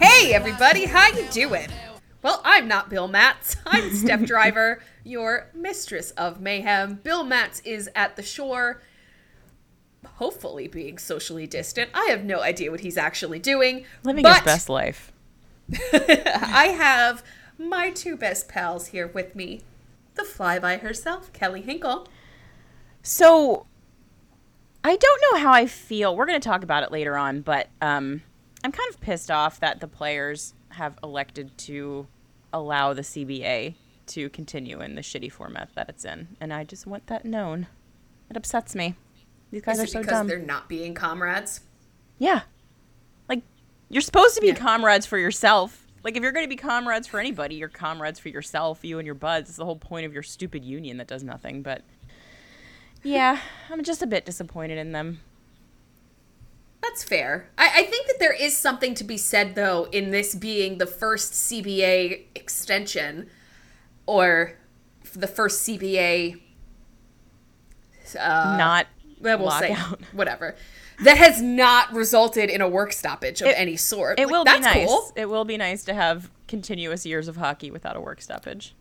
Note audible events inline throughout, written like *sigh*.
Hey everybody, how you doing? Well, I'm not Bill Matz. *laughs* I'm Steph *laughs* Driver, your mistress of mayhem. Bill Matz is at the shore, hopefully being socially distant. I have no idea what he's actually doing. Living his best life. *laughs* I have my two best pals here with me. The flyby herself, Kelly Hinkle. So I don't know how I feel. We're going to talk about it later on, but um, I'm kind of pissed off that the players have elected to allow the CBA to continue in the shitty format that it's in, and I just want that known. It upsets me. These guys Is are it so because dumb. they're not being comrades? Yeah. Like, you're supposed to be Yeah. comrades for yourself. Like, if you're going to be comrades for anybody, you're comrades for yourself, you and your buds. It's the whole point of your stupid union that does nothing. But, yeah, I'm just a bit disappointed in them. That's fair. I, I think that there is something to be said, though, in this being the first CBA extension or the first CBA. Uh, Not well, we'll say *laughs* whatever that has not resulted in a work stoppage of It- any sort. It Like, will be nice. cool. It will be nice to have continuous years of hockey without a work stoppage.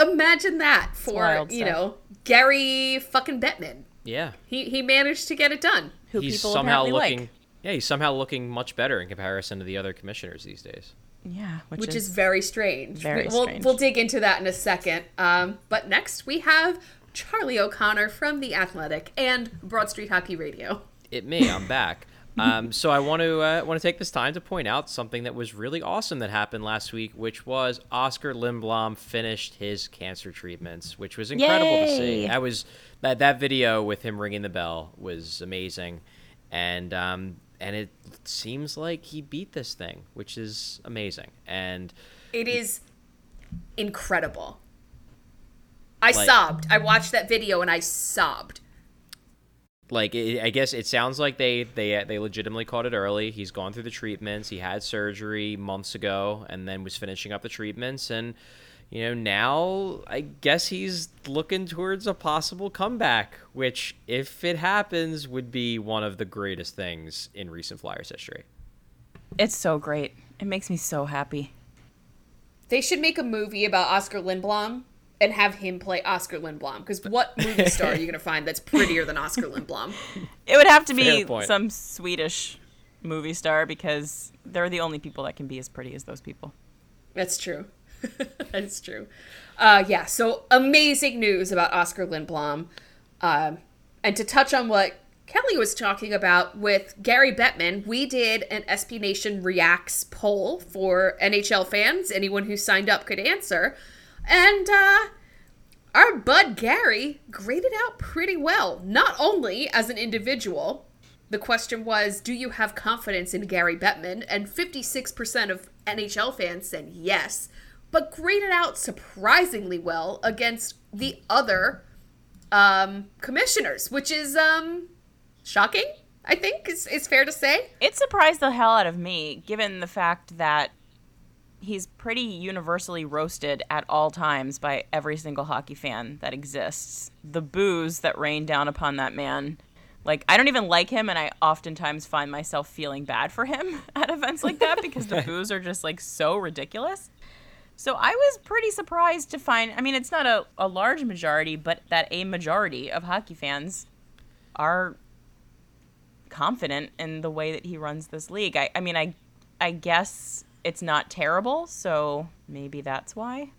Imagine that for you stuff. know Gary fucking Bettman. Yeah. He he managed to get it done. Who he's people somehow looking like. Yeah, he's somehow looking much better in comparison to the other commissioners these days. Yeah, which, which is, is, very strange. very we'll, strange. We'll dig into that in a second. Um, but next we have Charlie O'Connor from The Athletic and Broad Street Hockey Radio. It me, I'm back. *laughs* Um, so I want to uh, want to take this time to point out something that was really awesome that happened last week, which was Oscar Lindblom finished his cancer treatments, which was incredible to see. Yay. That was that that video with him ringing the bell was amazing, and um, and it seems like he beat this thing, which is amazing. And It is incredible. I Like- sobbed. I watched that video and I sobbed. Like it, I guess it sounds like they they uh, they legitimately caught it early. He's gone through the treatments. He had surgery months ago, and then was finishing up the treatments. And you know now I guess he's looking towards a possible comeback, which if it happens would be one of the greatest things in recent Flyers history. it's so great. It makes me so happy. They should make a movie about Oscar Lindblom and have him play Oscar Lindblom. Because what movie star are you going to find that's prettier than Oscar Lindblom? *laughs* It would have to be some Swedish movie star because they're the only people that can be as pretty as those people. That's true. *laughs* That's true. Uh, yeah, so amazing news about Oscar Lindblom. Um, and to touch on what Kelly was talking about with Gary Bettman, we did an SB Nation Reacts poll for NHL fans. Anyone who signed up could answer. And uh, our bud Gary graded out pretty well, not only as an individual. The question was, do you have confidence in Gary Bettman? And 56% of NHL fans said yes, but graded out surprisingly well against the other um, commissioners, which is um, shocking, I think, is, is fair to say. It surprised the hell out of me, given the fact that he's pretty universally roasted at all times by every single hockey fan that exists. The booze that rained down upon that man. Like, I don't even like him, and I oftentimes find myself feeling bad for him *laughs* at events like that because the *laughs* boos are just, like, so ridiculous. So I was pretty surprised to find, I mean, it's not a, a large majority, but that a majority of hockey fans are confident in the way that he runs this league. I, I mean, I, I guess it's not terrible, so maybe that's why.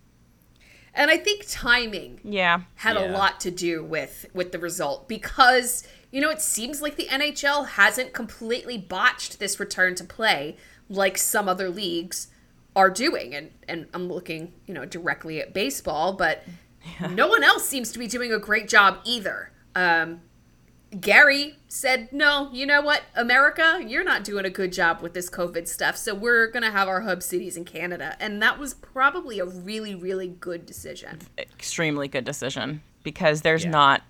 And I think timing Yeah. had a lot to do with with the result because you know it seems like the NHL hasn't completely botched this return to play like some other leagues are doing. And, and I'm looking, you know, directly at baseball, but *laughs* no one else seems to be doing a great job either. Um, Gary said, No, you know what, America, you're not doing a good job with this COVID stuff. So we're going to have our hub cities in Canada. And that was probably a really, really good decision. Extremely good decision because there's Yeah. not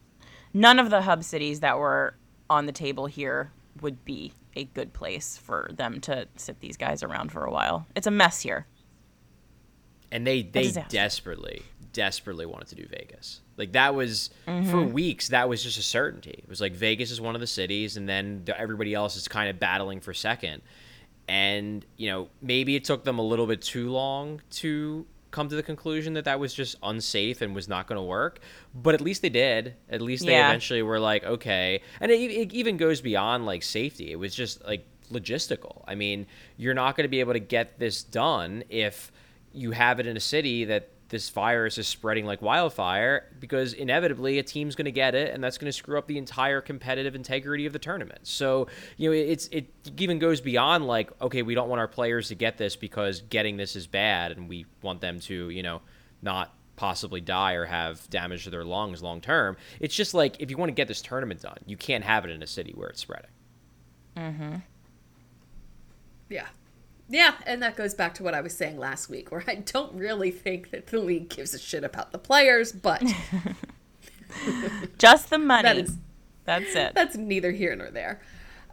none of the hub cities that were on the table here would be a good place for them to sit these guys around for a while. It's a mess here. and they they desperately desperately wanted to do Vegas. Like that was for Mm-hmm. weeks. That was just a certainty. It was like Vegas is one of the cities, and then everybody else is kind of battling for second. And you know, maybe it took them a little bit too long to come to the conclusion that that was just unsafe and was not going to work. But at least they did. At least they Yeah. eventually were like, okay. And it, it even goes beyond like safety. It was just like logistical. I mean, you're not going to be able to get this done if you have it in a city that this virus is spreading like wildfire because inevitably a team's going to get it and that's going to screw up the entire competitive integrity of the tournament. So, you know, it's it even goes beyond like okay, we don't want our players to get this because getting this is bad and we want them to, you know, not possibly die or have damage to their lungs long term. It's just like if you want to get this tournament done, you can't have it in a city where it's spreading. Mhm. Yeah. Yeah, and that goes back to what I was saying last week, where I don't really think that the league gives a shit about the players, but *laughs* Just the money. that is That's it. that's neither here nor there.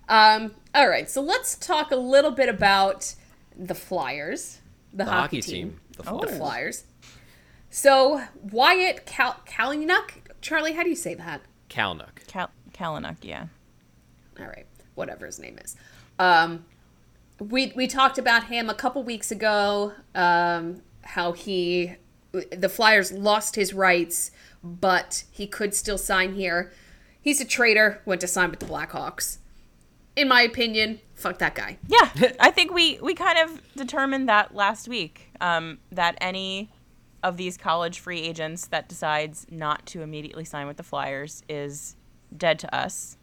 Um, all right, so let's talk a little bit about the Flyers, the, The hockey, hockey team, team, the the Flyers. Flyers. So Wyatt Kal- Kalynuk, Charlie, how do you say that? Kalnuk. Cal- Kalinuk, yeah. all right, whatever his name is. Um, we we talked about him a couple weeks ago. Um, how he the Flyers lost his rights, but he could still sign here. He's a traitor. Went to sign with the Blackhawks. In my opinion, fuck that guy. Yeah, I think we we kind of determined that last week. Um, that any of these college free agents that decides not to immediately sign with the Flyers is dead to us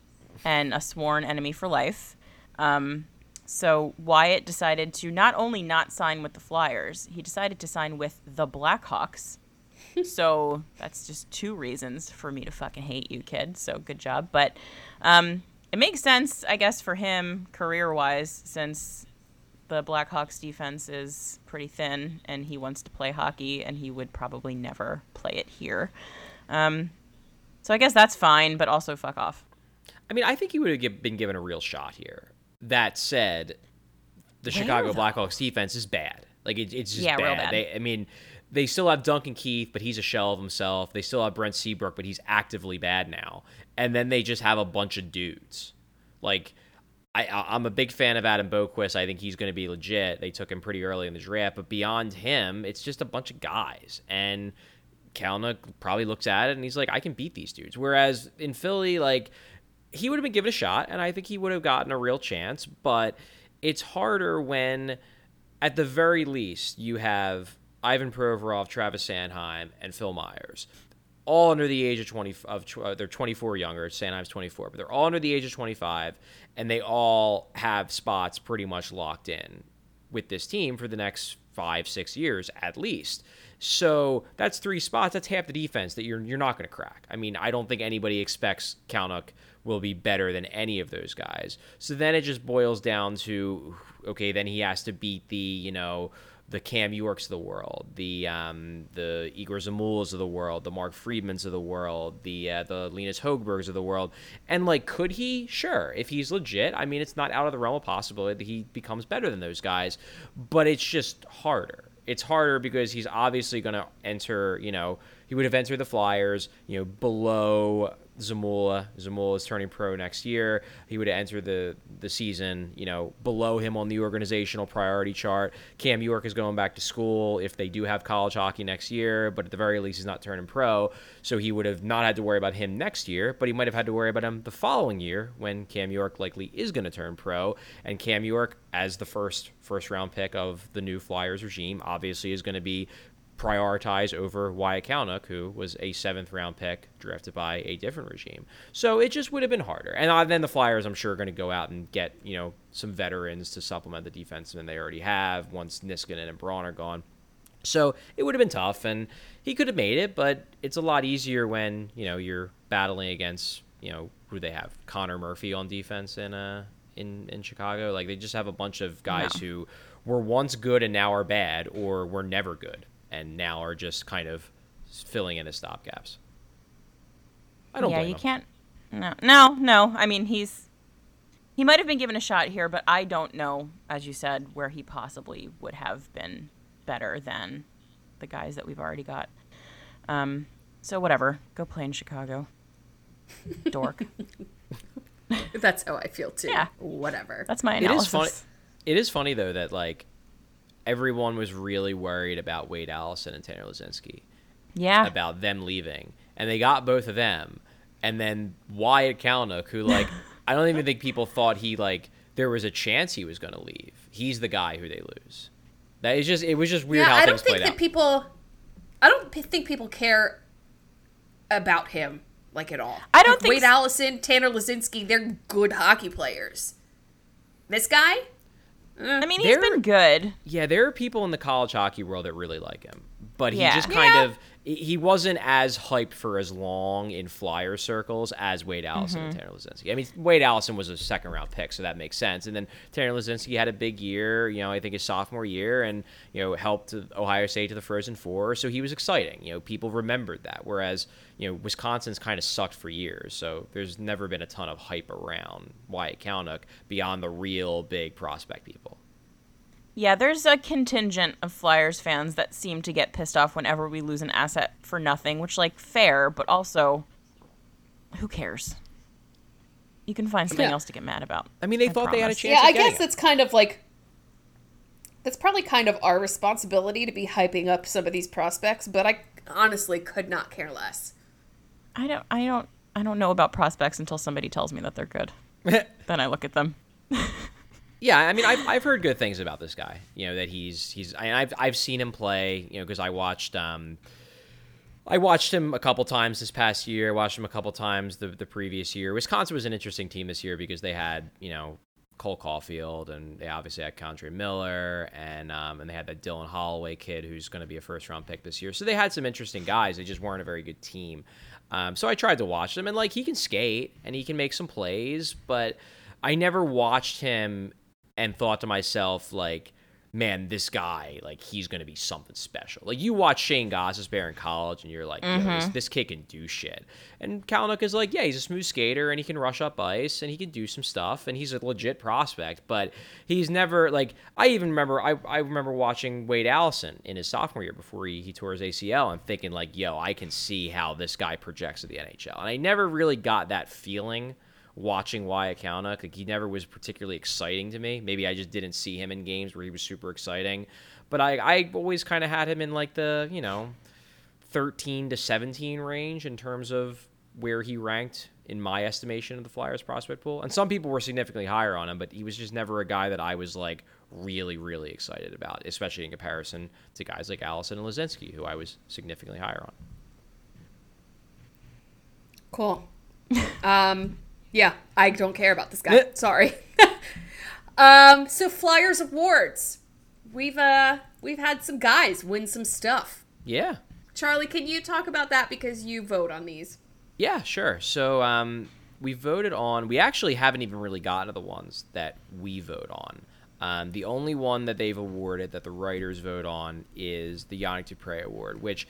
and a sworn enemy for life. Um, so Wyatt decided to not only not sign with the Flyers, he decided to sign with the Blackhawks. *laughs* so that's just two reasons for me to fucking hate you, kid. So good job. But um, it makes sense, I guess, for him career wise, since the Blackhawks defense is pretty thin and he wants to play hockey and he would probably never play it here. Um, so I guess that's fine, but also fuck off. I mean, I think he would have been given a real shot here. That said, the Chicago? Blackhawks defense is bad. Like it, it's just Yeah, bad. bad. They, I mean, they still have Duncan Keith, but he's a shell of himself. They still have Brent Seabrook, but he's actively bad now. And then they just have a bunch of dudes. Like I, I- I'm a big fan of Adam Boqvist. I think he's going to be legit. They took him pretty early in the draft, but beyond him, it's just a bunch of guys. And Kalynuk probably looks at it and he's like, I can beat these dudes. Whereas in Philly, like he would have been given a shot, and I think he would have gotten a real chance. But it's harder when, at the very least, you have Ivan Provorov, Travis Sanheim, and Phil Myers, all under the age of twenty. Of uh, they're twenty four younger. Sanheim's twenty four, but they're all under the age of twenty five, and they all have spots pretty much locked in with this team for the next five, six years at least. So that's three spots. That's half the defense that you're you're not going to crack. I mean, I don't think anybody expects Kalnuk will be better than any of those guys. So then it just boils down to okay, then he has to beat the you know the Cam Yorks of the world, the um, the Egor Zamulas of the world, the Mark Friedmans of the world, the uh, the Linus Hogbergs of the world, and like, could he? Sure, if he's legit. I mean, it's not out of the realm of possibility that he becomes better than those guys, but it's just harder. It's harder because he's obviously going to enter. You know, he would have entered the Flyers. You know, below Zamula. Zamula is turning pro next year. He would entered the the season, you know, below him on the organizational priority chart. Cam York is going back to school if they do have college hockey next year, but at the very least he's not turning pro. So he would have not had to worry about him next year, but he might have had to worry about him the following year when Cam York likely is going to turn pro. And Cam York, as the first first round pick of the new Flyers regime, obviously is going to be prioritize over Wyatt Kalynuk, who was a seventh round pick drafted by a different regime. So it just would have been harder. And uh, then the Flyers, I'm sure, are going to go out and get you know some veterans to supplement the defense than they already have once Niskanen and Braun are gone. So it would have been tough, and he could have made it, but it's a lot easier when you know you're battling against you know who they have Connor Murphy on defense in uh in in Chicago. Like they just have a bunch of guys No. who were once good and now are bad, or were never good and now are just kind of filling in as stopgaps. I don't yeah, blame you him. can't. No, no, no. I mean, he's he might have been given a shot here, but I don't know, as you said, where he possibly would have been better than the guys that we've already got. Um, so whatever, go play in Chicago. *laughs* Dork. That's how I feel too. Yeah. Whatever. That's my analysis. is funny. It is funny though that like everyone was really worried about Wade Allison and Tanner Laczynski. Yeah. about them leaving, and they got both of them, and then Wyatt Kalynuk, who like *laughs* I don't even think people thought he like there was a chance he was going to leave. He's the guy who they lose. That is just it was just weird yeah, how I don't think that out. people. I don't p- think people care about him like at all. I don't Like, think Wade s- Allison, Tanner Laczynski, they're good hockey players. This guy, Eh, I mean, he's They're- been good. yeah, there are people in the college hockey world that really like him, but he Yeah. just kind Yeah. of he wasn't as hyped for as long in flyer circles as Wade Allison and mm-hmm. Tanner Laczynski. I mean, Wade Allison was a second round pick, so that makes sense. And then Tanner Laczynski had a big year, you know, I think his sophomore year, and you know helped Ohio State to the Frozen Four, so he was exciting. You know, people remembered that. Whereas you know Wisconsin's kind of sucked for years, so there's never been a ton of hype around Wyatt Kalynuk beyond the real big prospect people. Yeah, there's a contingent of Flyers fans that seem to get pissed off whenever we lose an asset for nothing, which like fair, but also who cares? You can find something Yeah. else to get mad about. I mean, they I thought they had a chance. yeah, of I guess him. that's kind of like. That's probably kind of our responsibility to be hyping up some of these prospects, but I honestly could not care less. I don't I don't I don't know about prospects until somebody tells me that they're good. *laughs* then I look at them. *laughs* Yeah, I mean, I've, I've heard good things about this guy. You know that he's he's I've I've seen him play. You know because I watched um I watched him a couple times this past year. I Watched him a couple times the the previous year. Wisconsin was an interesting team this year because they had you know Cole Caufield and they obviously had K'Andre Miller and um, and they had that Dylan Holloway kid who's going to be a first round pick this year. So they had some interesting guys. They just weren't a very good team. Um, so I tried to watch them and like he can skate and he can make some plays, but I never watched him and thought to myself like man this guy like he's gonna be something special. Like you watch shane Gostisbehere in college and you're like Yo, this, mm-hmm. this kid can do shit. And Kalynuk is like yeah he's a smooth skater and he can rush up ice and he can do some stuff and he's a legit prospect but he's never like i even remember i, I remember watching wade allison in his sophomore year before he, he tore his acl and thinking like yo i can see how this guy projects to the nhl and i never really got that feeling watching Kalynuk. Like he never was particularly exciting to me. Maybe I just didn't see him in games where he was super exciting. But I, I always kind of had him in like the, you know, 13 to 17 range in terms of where he ranked in my estimation of the Flyers prospect pool. And some people were significantly higher on him, but he was just never a guy that I was like really, really excited about, especially in comparison to guys like Allison and Laczynski, who I was significantly higher on. Cool. *laughs* um, yeah, I don't care about this guy. Yeah. Sorry. *laughs* um, so Flyers awards. We've uh we've had some guys win some stuff. Yeah. Charlie, can you talk about that because you vote on these? Yeah, sure. So um, we voted on. We actually haven't even really gotten to the ones that we vote on. Um, the only one that they've awarded that the writers vote on is the Yanick Dupre Award, which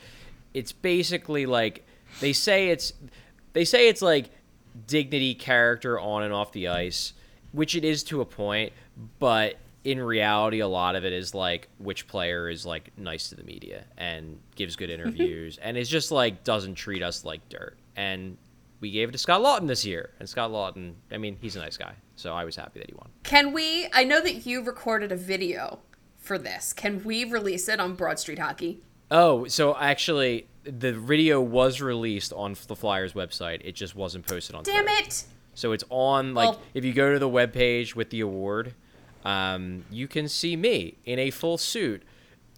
it's basically like they say it's they say it's like dignity, character on and off the ice, which it is to a point, but in reality, a lot of it is like which player is like nice to the media and gives good *laughs* interviews and is just like doesn't treat us like dirt. And we gave it to Scott Laughton this year, and Scott Laughton, I mean, he's a nice guy, so I was happy that he won. Can we? I know that you recorded a video for this. Can we release it on Broad Street Hockey? Oh, so actually, the video was released on the Flyers website. It just wasn't posted on. Damn Twitter. it! So it's on like Well- if you go to the webpage with the award, um, you can see me in a full suit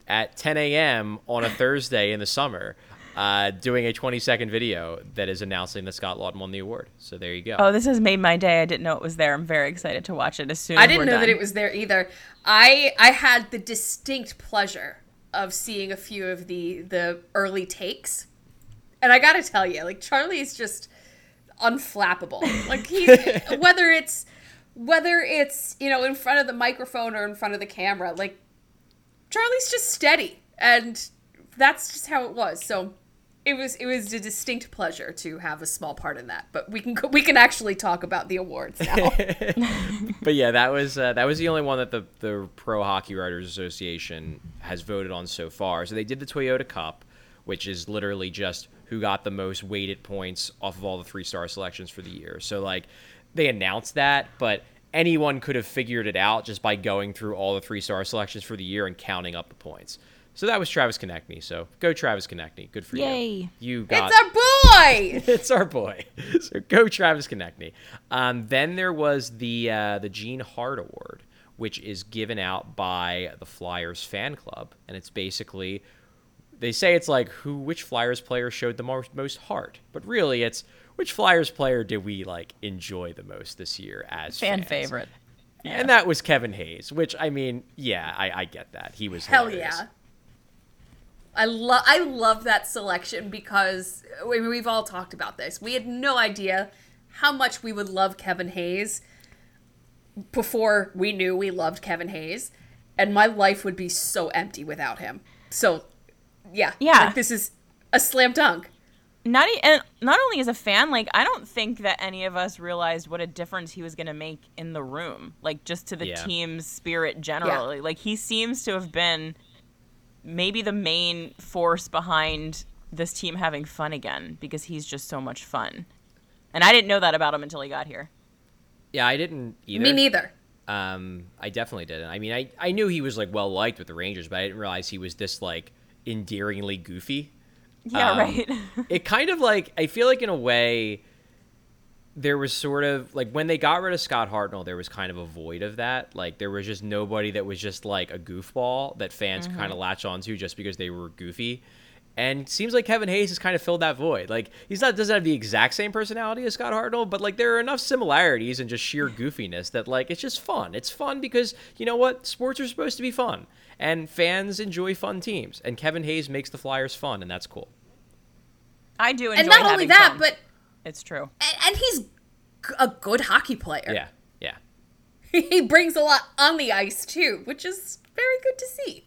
at 10 a.m. on a *laughs* Thursday in the summer, uh, doing a 20 second video that is announcing that Scott Laughton won the award. So there you go. Oh, this has made my day. I didn't know it was there. I'm very excited to watch it as soon as I didn't we're know that it was there either. I I had the distinct pleasure of seeing a few of the the early takes, and I got to tell you, like Charlie is just unflappable. Like he, *laughs* whether it's whether it's you know in front of the microphone or in front of the camera, like Charlie's just steady, and that's just how it was. So. It was it was a distinct pleasure to have a small part in that, but we can we can actually talk about the awards now. *laughs* *laughs* but yeah, that was uh, that was the only one that the the Pro Hockey Writers Association has voted on so far. So they did the Toyota Cup, which is literally just who got the most weighted points off of all the three star selections for the year. So like they announced that, but anyone could have figured it out just by going through all the three star selections for the year and counting up the points. So that was Travis Konecny. So go Travis Konecny. Good for you. Yay. you. You got *laughs* it's our boy. it's our boy. So go Travis Konecny. Um, then there was the uh, the Gene Hart Award, which is given out by the Flyers fan club, and it's basically they say it's like who which Flyers player showed the most most heart, but really it's which Flyers player did we like enjoy the most this year as fan fans? favorite. And that was Kevin Hayes, which I mean, yeah, I, I get that he was Hell hilarious. yeah. I love I love that selection because we, we've all talked about this. We had no idea how much we would love Kevin Hayes before we knew we loved Kevin Hayes, and my life would be so empty without him. So, yeah, Yeah. like, this is a slam dunk. Not e- and not only as a fan, like I don't think that any of us realized what a difference he was going to make in the room, like just to the Yeah. team's spirit generally. Like he seems to have been maybe the main force behind this team having fun again because he's just so much fun. And I didn't know that about him until he got here. Yeah, I didn't either. Me neither. Um, I definitely didn't. I mean, I, I knew he was like well liked with the Rangers, but I didn't realize he was this like endearingly goofy. Yeah, Um, right. *laughs* It kind of like I feel like in a way there was sort of like when they got rid of Scott Hartnell, there was kind of a void of that. Like there was just nobody that was just like a goofball that fans Mm-hmm. kind of latch onto just because they were goofy. And it seems like Kevin Hayes has kind of filled that void. Like he's not doesn't have the exact same personality as Scott Hartnell, but like there are enough similarities and just sheer goofiness that like it's just fun. It's fun because you know what? Sports are supposed to be fun. And fans enjoy fun teams. And Kevin Hayes makes the Flyers fun, and that's cool. I do enjoy And not only that, fun. but it's true. and, and he's a good hockey player. Yeah. Yeah. *laughs* he brings a lot on the ice too, which is very good to see.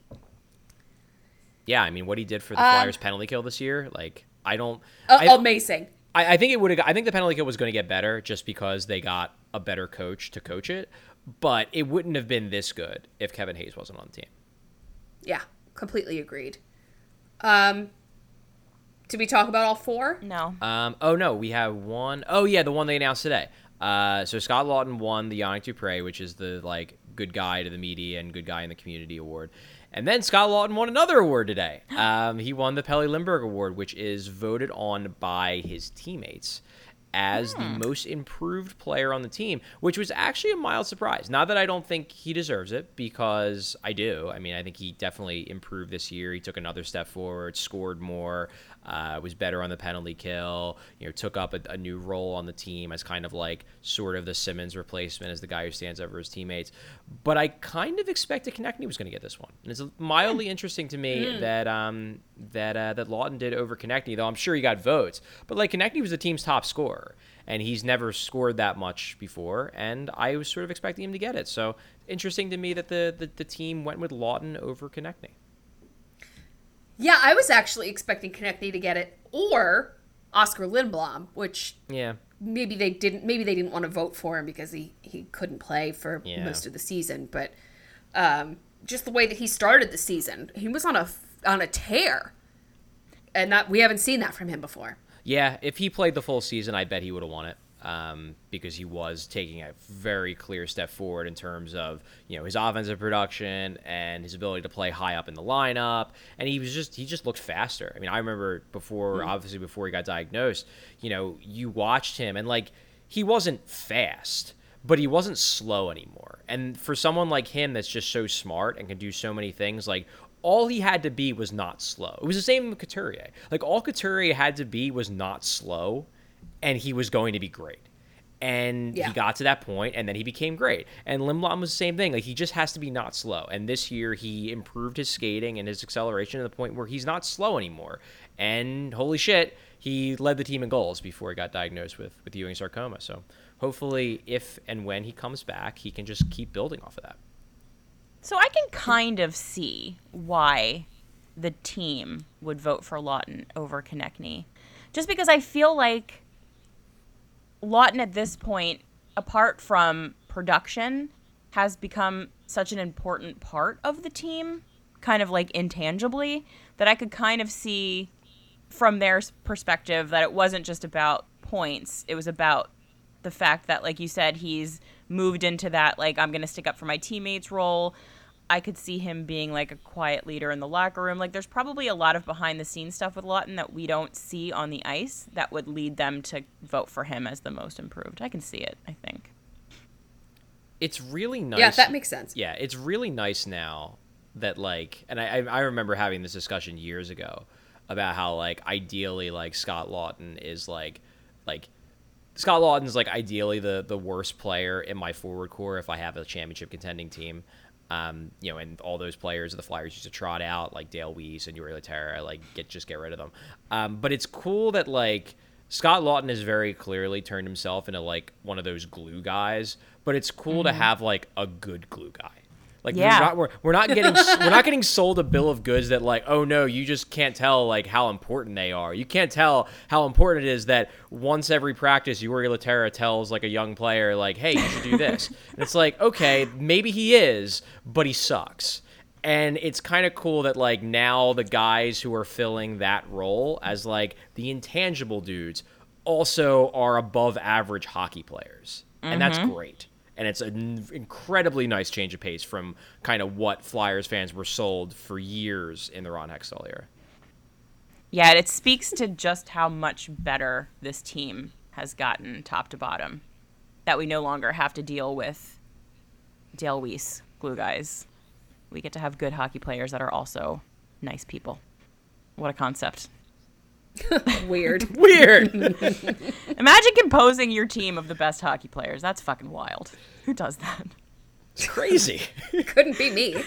Yeah, I mean, what he did for the Um, Flyers penalty kill this year, like, I don't. Uh, I, amazing. I, I think it would. have I think the penalty kill was going to get better just because they got a better coach to coach it, but it wouldn't have been this good if Kevin Hayes wasn't on the team. Yeah, completely agreed. Um, did we talk about all four? No. Um. Oh no, we have one oh yeah, the one they announced today. Uh. So Scott Laughton won the Yanick Dupre, which is the like good guy to the media and good guy in the community award. And then Scott Laughton won another award today. *gasps* Um, he won the Pelle Lindbergh Award, which is voted on by his teammates as the most improved player on the team, which was actually a mild surprise. Not that I don't think he deserves it, because I do. I mean, I think he definitely improved this year. He took another step forward, scored more, uh, was better on the penalty kill. You know, took up a, a new role on the team as kind of like sort of the Simmons replacement, as the guy who stands over his teammates. But I kind of expected Konecny was going to get this one, and it's mildly interesting to me that um that uh, that Laughton did over Konecny, though I'm sure he got votes. But like Konecny was the team's top scorer, and he's never scored that much before, and I was sort of expecting him to get it. So interesting to me that the the, the team went with Laughton over Konecny. Yeah, I was actually expecting Konecny to get it, or Oscar Lindblom, which Yeah, maybe they didn't. Maybe they didn't want to vote for him because he he couldn't play for Yeah. most of the season. But um, just the way that he started the season, he was on a on a tear, and that we haven't seen that from him before. Yeah, if he played the full season, I bet he would have won it. Um, because he was taking a very clear step forward in terms of you know his offensive production and his ability to play high up in the lineup, and he was just he just looked faster. I mean, I remember before, obviously before he got diagnosed, you know, you watched him and like he wasn't fast, but he wasn't slow anymore. And for someone like him that's just so smart and can do so many things, like all he had to be was not slow. It was the same with Couturier. Like all Couturier had to be was not slow, and he was going to be great. And Yeah. he got to that point, and then he became great. And Lindblom was the same thing. Like he just has to be not slow. And this year he improved his skating and his acceleration to the point where he's not slow anymore. And holy shit, he led the team in goals before he got diagnosed with with Ewing sarcoma. So hopefully, if and when he comes back, he can just keep building off of that. So I can kind of see why the team would vote for Laughton over Konecny. Just because I feel like Laughton at this point, apart from production, has become such an important part of the team, kind of like intangibly, that I could kind of see from their perspective that it wasn't just about points, it was about the fact that like you said he's moved into that like I'm going to stick up for my teammates role. I could see him being like a quiet leader in the locker room. Like there's probably a lot of behind the scenes stuff with Laughton that we don't see on the ice that would lead them to vote for him as the most improved. I can see it, I think. It's really nice. Yeah, that makes sense. Yeah, it's really nice now that like, and I I I remember having this discussion years ago about how like ideally like Scott Laughton is like like Scott Laughton's like ideally the the worst player in my forward core if I have a championship contending team. Um, you know, and all those players of the Flyers used to trot out, like Dale Weise and Jori Lehtera, like get just get rid of them. Um, but it's cool that like Scott Laughton has very clearly turned himself into like one of those glue guys. But it's cool to have like a good glue guy. Like Yeah. we're not we're, we're not getting we're not *laughs* getting sold a bill of goods that like oh no you just can't tell like how important they are. You can't tell how important it is that once every practice Jori Lehtera tells like a young player like hey you should do this. *laughs* and it's like okay maybe he is but he sucks. And it's kind of cool that like now the guys who are filling that role as like the intangible dudes also are above average hockey players. And that's mm-hmm. great and it's an incredibly nice change of pace from kind of what Flyers fans were sold for years in the Ron Hextall era. Yeah, it speaks to just how much better this team has gotten top to bottom. That we no longer have to deal with Dale Weise, glue guys. We get to have good hockey players that are also nice people. What a concept. *laughs* Weird. *laughs* Weird. *laughs* Imagine composing your team of the best hockey players. That's fucking wild. Who does that? it's crazy. Couldn't be me.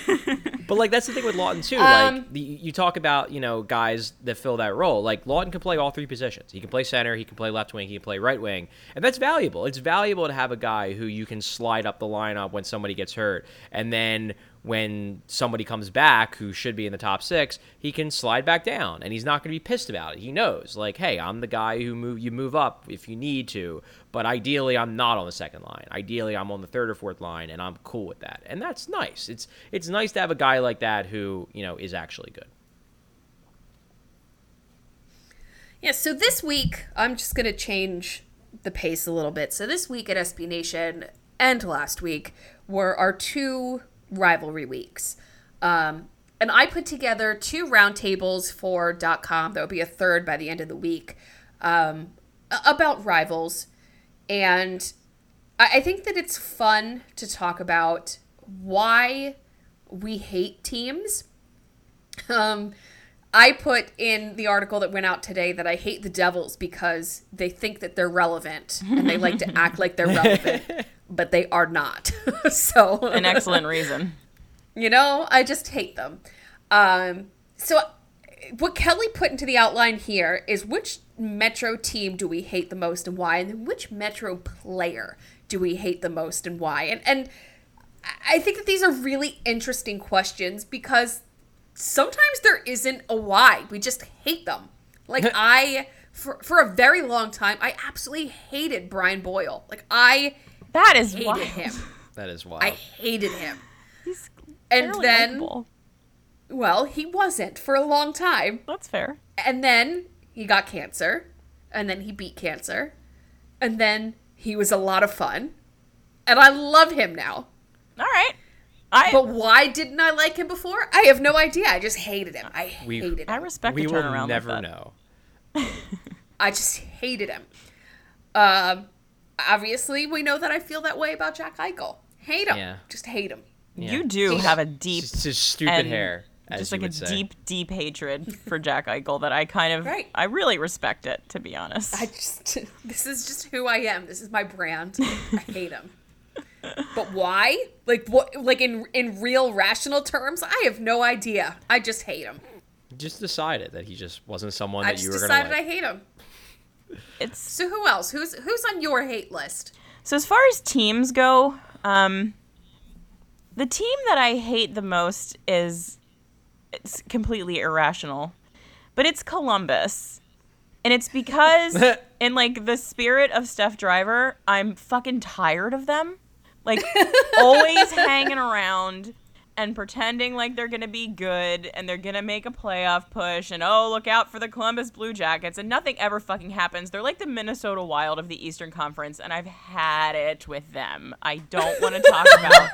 But like that's the thing with Laughton too. Um, like the, you talk about you know guys that fill that role. Like Laughton can play all three positions. He can play center. He can play left wing. He can play right wing, and that's valuable. It's valuable to have a guy who you can slide up the lineup when somebody gets hurt, and then when somebody comes back who should be in the top six, he can slide back down, and he's not going to be pissed about it. He knows, like, hey, I'm the guy who move you move up if you need to, but ideally I'm not on the second line. Ideally I'm on the third or fourth line, and I'm cool with that, and that's nice. It's it's nice to have a guy like that who you know is actually good. Yeah, so this week, I'm just going to change the pace a little bit. So this week at SB Nation and last week were our two rivalry weeks. Um, and I put together two roundtables for .com. There will be a third by the end of the week um, about rivals. And I, I think that it's fun to talk about why we hate teams. Um, I put in the article that went out today that I hate the Devils because they think that they're relevant and they like to act like they're *laughs* relevant, but they are not. *laughs* so An excellent reason. *laughs* you know, I just hate them. Um, so what Kelly put into the outline here is which Metro team do we hate the most and why, and then which Metro player do we hate the most and why? And and I think that these are really interesting questions because sometimes there isn't a why. We just hate them. Like *laughs* I for for a very long time, I absolutely hated Brian Boyle. Like I That is hated wild. him. That is wild. I hated him. He's And then likable. well, he wasn't for a long time. That's fair. And then he got cancer. And then he beat cancer. And then he was a lot of fun. And I love him now. All right. I But why didn't I like him before? I have no idea. I just hated him. I We- hated I him. respect we the will never like that. know. *laughs* I just hated him. Um, obviously, we know that I feel that way about Jack Eichel. Hate him. Yeah. Just hate him. Yeah. You do He's- have a deep It's just stupid and hair. as Just you like a say. deep, deep hatred for Jack *laughs* Eichel that I kind of, Right. I really respect it, to be honest. I just *laughs* this is just who I am. This is my brand. I hate him. *laughs* But why? Like what like in in real rational terms, I have no idea. I just hate him. just decided that he just wasn't someone I that you were gonna I decided like. I hate him. It's So who else? Who's who's on your hate list? So as far as teams go, um, the team that I hate the most is it's completely irrational, but it's Columbus, and it's because *laughs* in like the spirit of Steph Driver, I'm fucking tired of them, like *laughs* always hanging around and pretending like they're gonna be good and they're gonna make a playoff push and oh look out for the Columbus Blue Jackets and nothing ever fucking happens. They're like the Minnesota Wild of the Eastern Conference and I've had it with them. I don't want to talk *laughs* about.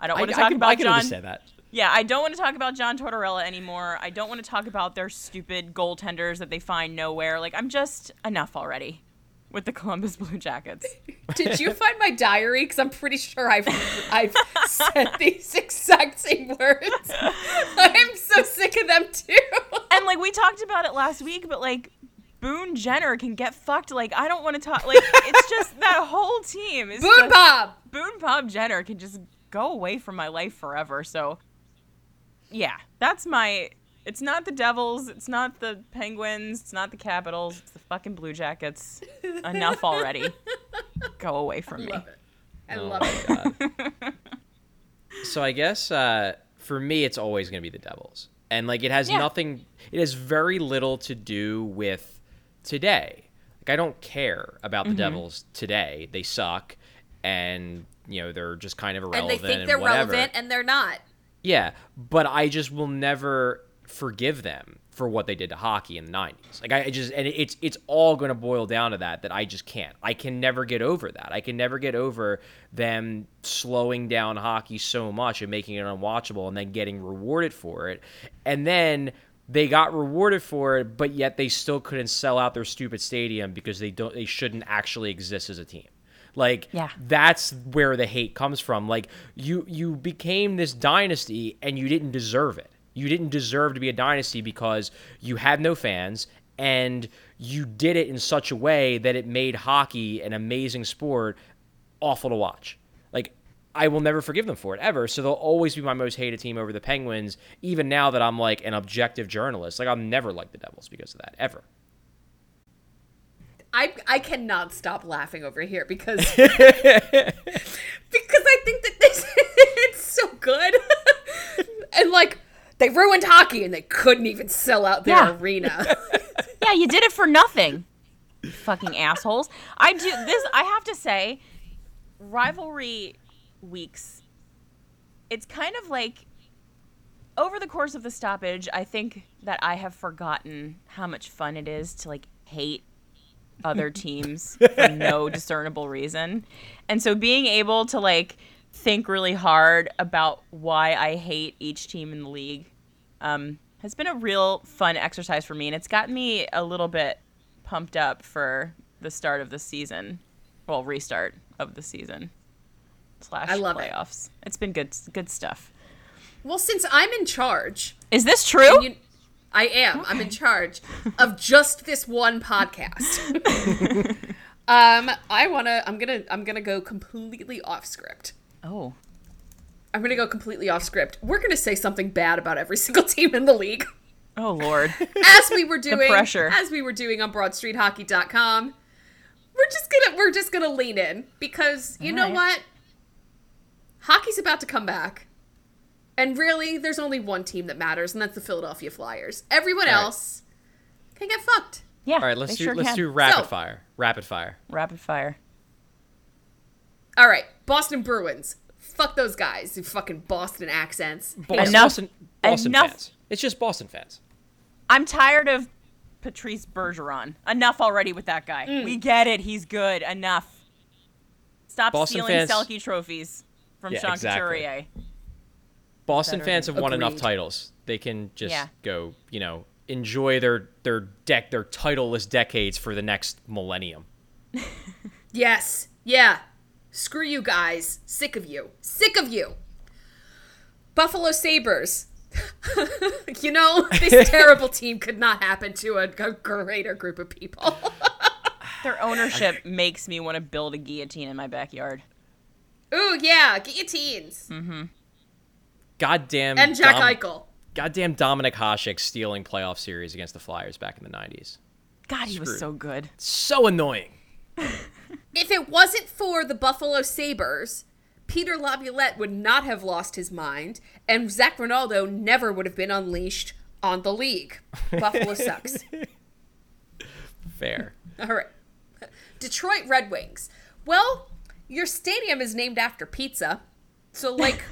I don't want to talk can, about I can John. understand that. Yeah, I don't want to talk about John Tortorella anymore. I don't want to talk about their stupid goaltenders that they find nowhere. Like I'm just enough already with the Columbus Blue Jackets. *laughs* Did you find my diary? Because I'm pretty sure I've I've said these *laughs* exact same words. *laughs* I'm so sick of them too. and like we talked about it last week, but like Boone Jenner can get fucked. Like I don't want to talk. Like it's just that whole team is Boon just, Bob. Boone Bob Jenner can just go away from my life forever. So yeah, that's my. It's not the Devils. It's not the Penguins. It's not the Capitals. It's the fucking Blue Jackets. *laughs* Enough already. Go away from me. Love it. I Oh love it. *laughs* So I guess uh, for me, it's always going to be the Devils, and like it has Yeah. nothing. It has very little to do with today. Like I don't care about Mm-hmm. the Devils today. They suck, and you know they're just kind of irrelevant. And they think they're whatever. relevant and they're not. Yeah, but I just will never forgive them for what they did to hockey in the 90s. Like I I just and it's it's all going to boil down to that that I just can't. I can never get over that. I can never get over them slowing down hockey so much and making it unwatchable and then getting rewarded for it. And then they got rewarded for it, but yet they still couldn't sell out their stupid stadium because they don't they shouldn't actually exist as a team. Like Yeah. that's where the hate comes from. Like you you became this dynasty and you didn't deserve it. You didn't deserve to be a dynasty because you had no fans and you did it in such a way that it made hockey an amazing sport awful to watch. Like I will never forgive them for it ever. So they'll always be my most hated team over the Penguins even now that I'm like an objective journalist. Like I'll never like the Devils because of that ever. I I cannot stop laughing over here because *laughs* because I think that this *laughs* it's so good. *laughs* and like they ruined hockey and they couldn't even sell out their Yeah. arena. *laughs* Yeah, you did it for nothing. Fucking assholes. I do this I have to say rivalry weeks it's kind of like over the course of the stoppage, I think that I have forgotten how much fun it is to like hate other *laughs* teams for no discernible reason. And so being able to like think really hard about why I hate each team in the league um, has been a real fun exercise for me. And it's gotten me a little bit pumped up for the start of the season. Well, restart of the season slash I love playoffs. It. has been good, good stuff. well, since I'm in charge, Is this true? you, I am. I'm in charge of just this one podcast. *laughs* um, I wanna. I'm gonna. I'm gonna go completely off script. Oh, I'm gonna go completely off script. We're gonna say something bad about every *laughs* single team in the league. oh Lord. *laughs* as we were doing pressure. as we were doing on broadstreethockey.com we're just gonna we're just gonna lean in because you know Alright. what hockey's about to come back and really there's only one team that matters and that's the philadelphia flyers everyone All right. else can get fucked Yeah. All right, let's do sure let's can. do rapid So- fire. Rapid fire. rapid fire. All right boston bruins fuck those guys who fucking boston accents Boston, Enough- Boston, Boston enough- fans. It's just Boston fans. I'm tired of Patrice Bergeron. Enough already with that guy. Mm. We get it. He's good. Enough. Stop Boston stealing fans- Selke trophies from Yeah, Sean exactly. Couturier. Boston fans than- have won enough titles. They can just Yeah. go, you know, enjoy their their deck their titleless decades for the next millennium. *laughs* *laughs* Yes. Yeah. Screw you guys. Sick of you. Sick of you. Buffalo Sabres. *laughs* You know, this *laughs* terrible team could not happen to a, a greater group of people. *laughs* Their ownership makes me want to build a guillotine in my backyard. Ooh, yeah, guillotines. Mm-hmm. Goddamn. And Jack Dom- Eichel. Goddamn Dominic Hasek stealing playoff series against the Flyers back in the 90s. God, he was so good. So annoying. If it wasn't for the Buffalo Sabres, Peter Laviolette would not have lost his mind, and Zac Rinaldo never would have been unleashed on the league. Buffalo sucks. *laughs* Fair. All right. Detroit Red Wings. Well, your stadium is named after pizza. So, like,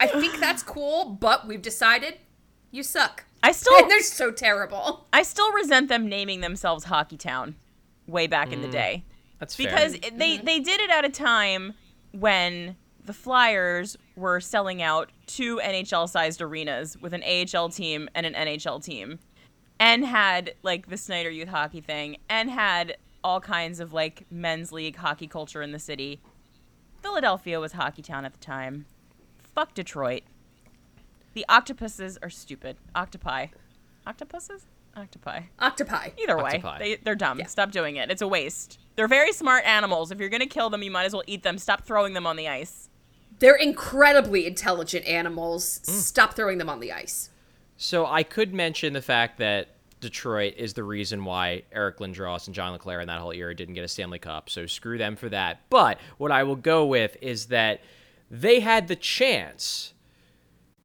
I think that's cool, but we've decided you suck. I still, And they're so terrible. I still resent them naming themselves Hockey Town way back in the mm, day That's fair. because it, they mm-hmm. they did it at a time when the Flyers were selling out two NHL-sized arenas with an AHL team and an NHL team, and had like the Snider Youth Hockey thing, and had all kinds of like men's league hockey culture in the city. Philadelphia was Hockey Town at the time. Fuck Detroit. The octopuses are stupid. Octopi. Octopuses? Octopi. Octopi. Either way, Octopi. they, they're dumb. Yeah. Stop doing it. It's a waste. They're very smart animals. If you're going to kill them, you might as well eat them. Stop throwing them on the ice. They're incredibly intelligent animals. Mm. Stop throwing them on the ice. So I could mention the fact that Detroit is the reason why Eric Lindros and John LeClair in that whole era didn't get a Stanley Cup. So screw them for that. But what I will go with is that they had the chance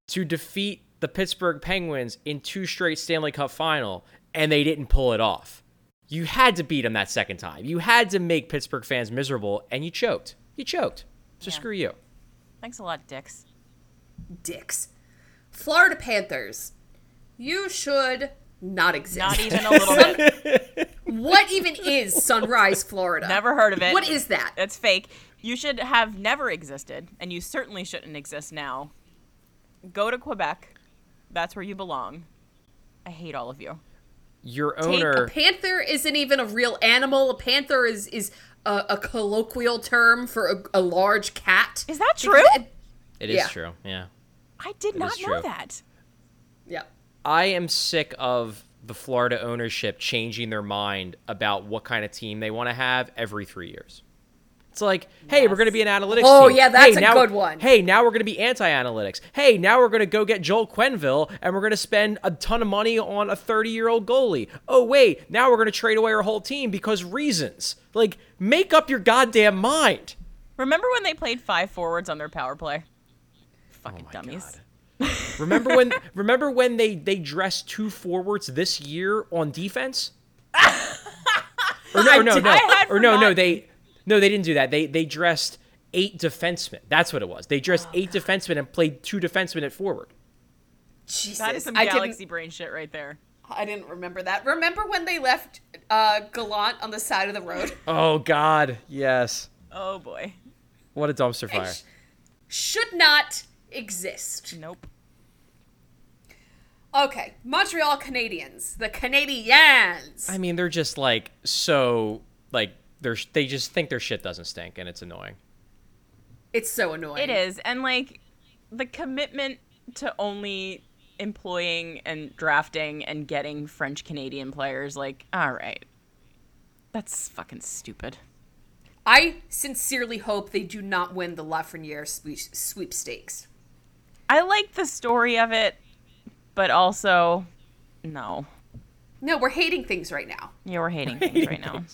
to defeat the Pittsburgh Penguins in two straight Stanley Cup final, and they didn't pull it off. You had to beat them that second time. You had to make Pittsburgh fans miserable, and you choked. You choked. So Yeah. screw you. Thanks a lot, dicks. Dicks. Florida Panthers. You should not exist. Not even a little bit. *laughs* What even is Sunrise, Florida? Never heard of it. What is that? It's fake. You should have never existed, and you certainly shouldn't exist now. Go to Quebec. That's where you belong. I hate all of you. Your owner, A owner. panther isn't even a real animal. A panther is is a, a colloquial term for a, a large cat. Is that true? it- It is Yeah. true. Yeah. I did not know that. yeah. I am sick of the Florida ownership changing their mind about what kind of team they want to have every three years. It's like, hey, we're going to be an analytics Oh, team. yeah, that's hey, a now, good one. Hey, now we're going to be anti-analytics. Hey, now we're going to go get Joel Quenneville and we're going to spend a ton of money on a 30-year-old goalie. Oh, wait, now we're going to trade away our whole team because reasons. Like, make up your goddamn mind. Remember when they played five forwards on their power play? Fucking Oh my dummies. God. *laughs* remember when remember when they they dressed two forwards this year on defense? *laughs* or no, or no, no, I had or no, no, they no, they didn't do that. They they dressed eight defensemen. That's what it was. They dressed eight defensemen and played two defensemen at forward. Jesus. That is some I galaxy didn't, brain shit right there. I didn't remember that. Remember when they left uh, Gallant on the side of the road? *laughs* Oh God, yes. Oh boy. What a dumpster fire. Sh- Should not exist. Nope. Okay, Montreal Canadiens. The Canadiens. I mean, they're just like so like they're they just think their shit doesn't stink and it's annoying. it's so annoying. It is. And like the commitment to only employing and drafting and getting French Canadian players, like, all right. That's fucking stupid. I sincerely hope they do not win the Lafreniere sweep- sweepstakes. I like the story of it, but also no. No, we're hating things right now. Yeah, we're hating things right now. *laughs*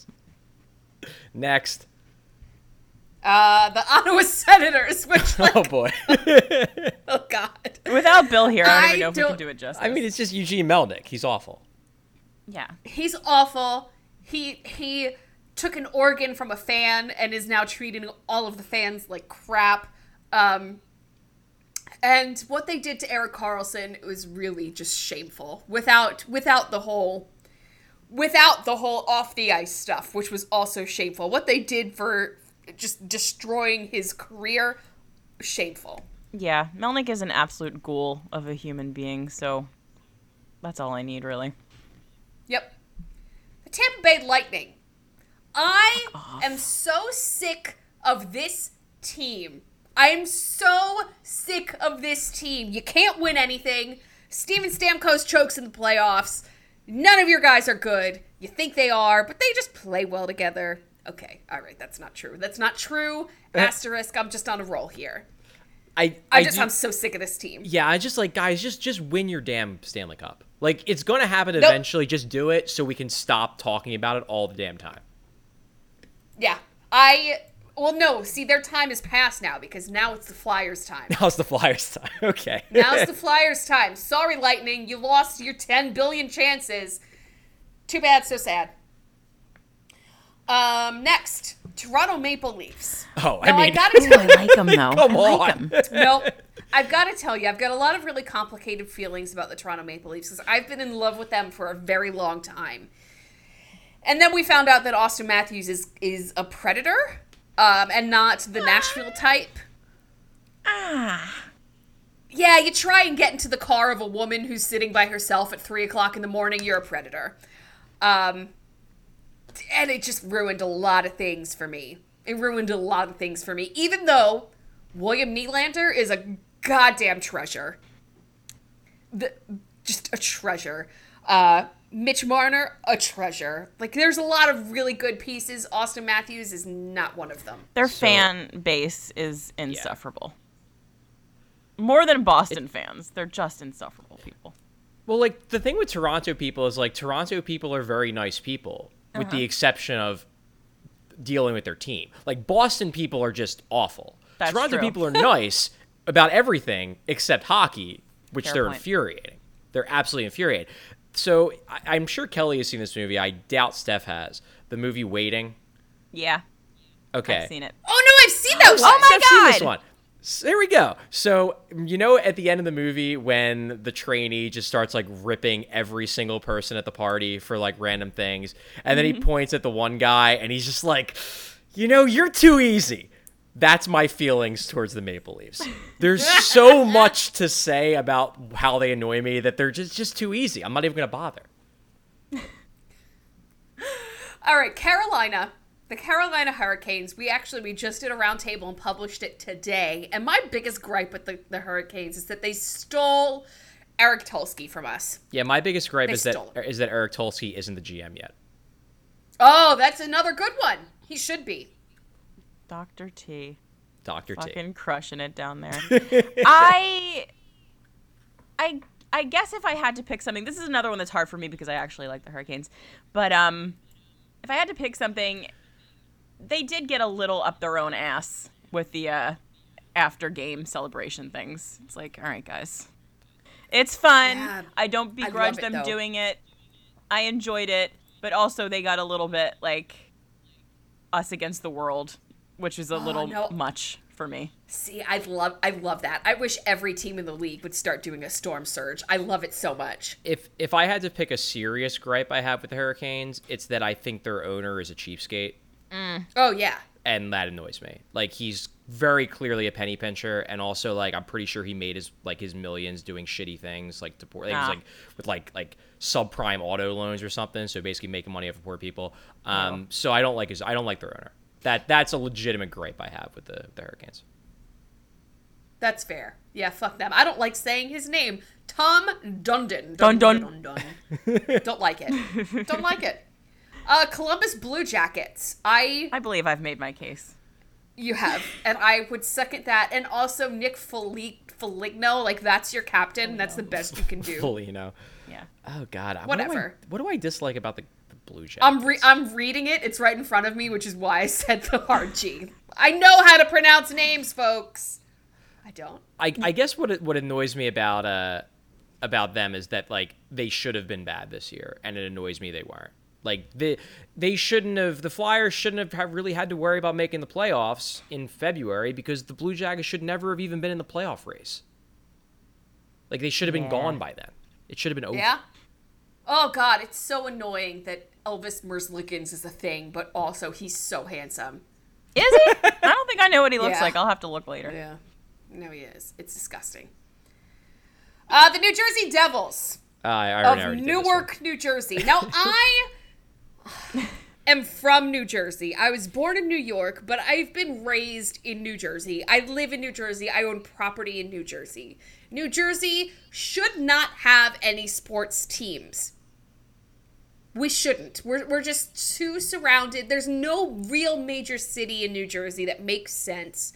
Next. Uh, the Ottawa Senators, which, *laughs* like, Oh boy. *laughs* oh god. Without Bill here, I don't I even know if we don't- can do it justice. I mean, it's just Eugene Melnyk. He's awful. yeah. He's awful. He he took an organ from a fan and is now treating all of the fans like crap. Um, and what they did to Erik Karlsson was really just shameful. Without without the whole without the whole off the ice stuff, which was also shameful. What they did for just destroying his career, shameful. Yeah, Melnyk is an absolute ghoul of a human being, so that's all I need, really. Yep. The Tampa Bay Lightning. I am so sick of this team. I am so sick of this team. You can't win anything. Steven Stamkos chokes in the playoffs. None of your guys are good. You think they are, but they just play well together. Okay, all right, that's not true. That's not true. Uh, Asterisk. I'm just on a roll here. I I just do- I'm so sick of this team. Yeah, I just like guys, just just win your damn Stanley Cup. Like it's gonna happen eventually. Just do it so we can stop talking about it all the damn time. Yeah. I well no, see their time is past now because now it's the Flyers time. Now it's the Flyers time? *laughs* Okay. Now it's the Flyers time. Sorry, Lightning, you lost your 10 billion chances. Too bad, so sad. Um, next, Toronto Maple Leafs. oh, I Now, I, mean, *laughs* gotta I like them though. Come I like on. him. no, I've got to tell you, I've got a lot of really complicated feelings about the Toronto Maple Leafs because I've been in love with them for a very long time. And then we found out that Auston Matthews is is a predator, um, and not the Nashville type. Ah. Yeah, you try and get into the car of a woman who's sitting by herself at three o'clock in the morning, you're a predator. Um, and it just ruined a lot of things for me. It ruined a lot of things for me, even though William Nylander is a goddamn treasure. The, just a treasure. Uh, Mitch Marner, a treasure. Like, there's a lot of really good pieces. Auston Matthews is not one of them. Their fan base is insufferable. More than Boston fans. They're just insufferable people. well, like the thing with Toronto people is like Toronto people are very nice people, with Uh-huh. the exception of dealing with their team. Like Boston people are just awful. That's Toronto true. people are *laughs* nice about everything except hockey, which Fair they're point. infuriating. They're absolutely infuriating. So I, I'm sure Kelly has seen this movie. I doubt Steph has. The movie Waiting. Yeah, Okay. I've seen it. Oh no, I've seen that oh, one! Oh my I've seen this God. one. S- There we go. So you know, at the end of the movie, when the trainee just starts like ripping every single person at the party for like random things, and then he mm-hmm. points at the one guy, and he's just like, "You know, you're too easy." That's my feelings towards the Maple Leafs. There's so *laughs* much to say about how they annoy me that they're just just too easy. I'm not even gonna bother. *laughs* All right, Carolina. The Carolina Hurricanes. We actually we just did a roundtable and published it today. And my biggest gripe with the, the Hurricanes is that they stole Eric Tulsky from us. Yeah, my biggest gripe They is that it. is that Eric Tulsky isn't the GM yet. Oh, that's another good one. He should be. Dr. T. Doctor T. Fucking crushing it down there. *laughs* I I I guess if I had to pick something, this is another one that's hard for me because I actually like the Hurricanes. But um if I had to pick something, they did get a little up their own ass with the uh after game celebration things. It's like, all right, guys. It's fun. Yeah, I don't begrudge it, them though. doing it. I enjoyed it, but also they got a little bit like us against the world, which is a little Oh, no. much for me. See, I love I love that. I wish every team in the league would start doing a storm surge. I love it so much. if if I had to pick a serious gripe I have with the Hurricanes, it's that I think their owner is a cheapskate, Oh yeah. and that annoys me. Like he's very clearly a penny pincher, and also like I'm pretty sure he made his like his millions doing shitty things, like to poor. It was Ah. like with like like subprime auto loans or something. So basically making money off of poor people. Um, so I don't like his. I don't like their owner. That that's a legitimate gripe I have with the the Hurricanes. That's fair. Yeah, fuck them. I don't like saying his name. Tom Dundon. Dun, dun. dun, dun. don't like it. Don't like it. Uh, Columbus Blue Jackets. I I believe I've made my case. you have, and I would second that. And also Nick Folig- Foligno, like that's your captain. That's the best you can do. Fully, you know. Yeah. Oh God. What do I- Whatever. What do I, dislike about the, the Blue Jackets? I'm re- I'm reading it. It's right in front of me, which is why I said the hard G. I know how to pronounce names, folks. I don't. I, I guess what it- what annoys me about uh about them is that like they should have been bad this year, and it annoys me they weren't. Like they they shouldn't have the Flyers shouldn't have have really had to worry about making the playoffs in February because the Blue Jackets should never have even been in the playoff race. Like they should have been Yeah. gone by then. It should have been over. Yeah. Oh God, it's so annoying that Elvis Merzlikins is a thing, but also he's so handsome. Is he? *laughs* I don't think I know what he looks Yeah. like. I'll have to look later. Yeah. No, he is. It's disgusting. Uh, the New Jersey Devils Uh, I, I of already did. Newark, New Jersey. Now *laughs* I am from New Jersey. I was born in New York, but I've been raised in New Jersey. I live in New Jersey. I own property in New Jersey. New Jersey should not have any sports teams. We shouldn't. We're, we're just too surrounded. There's no real major city in New Jersey that makes sense.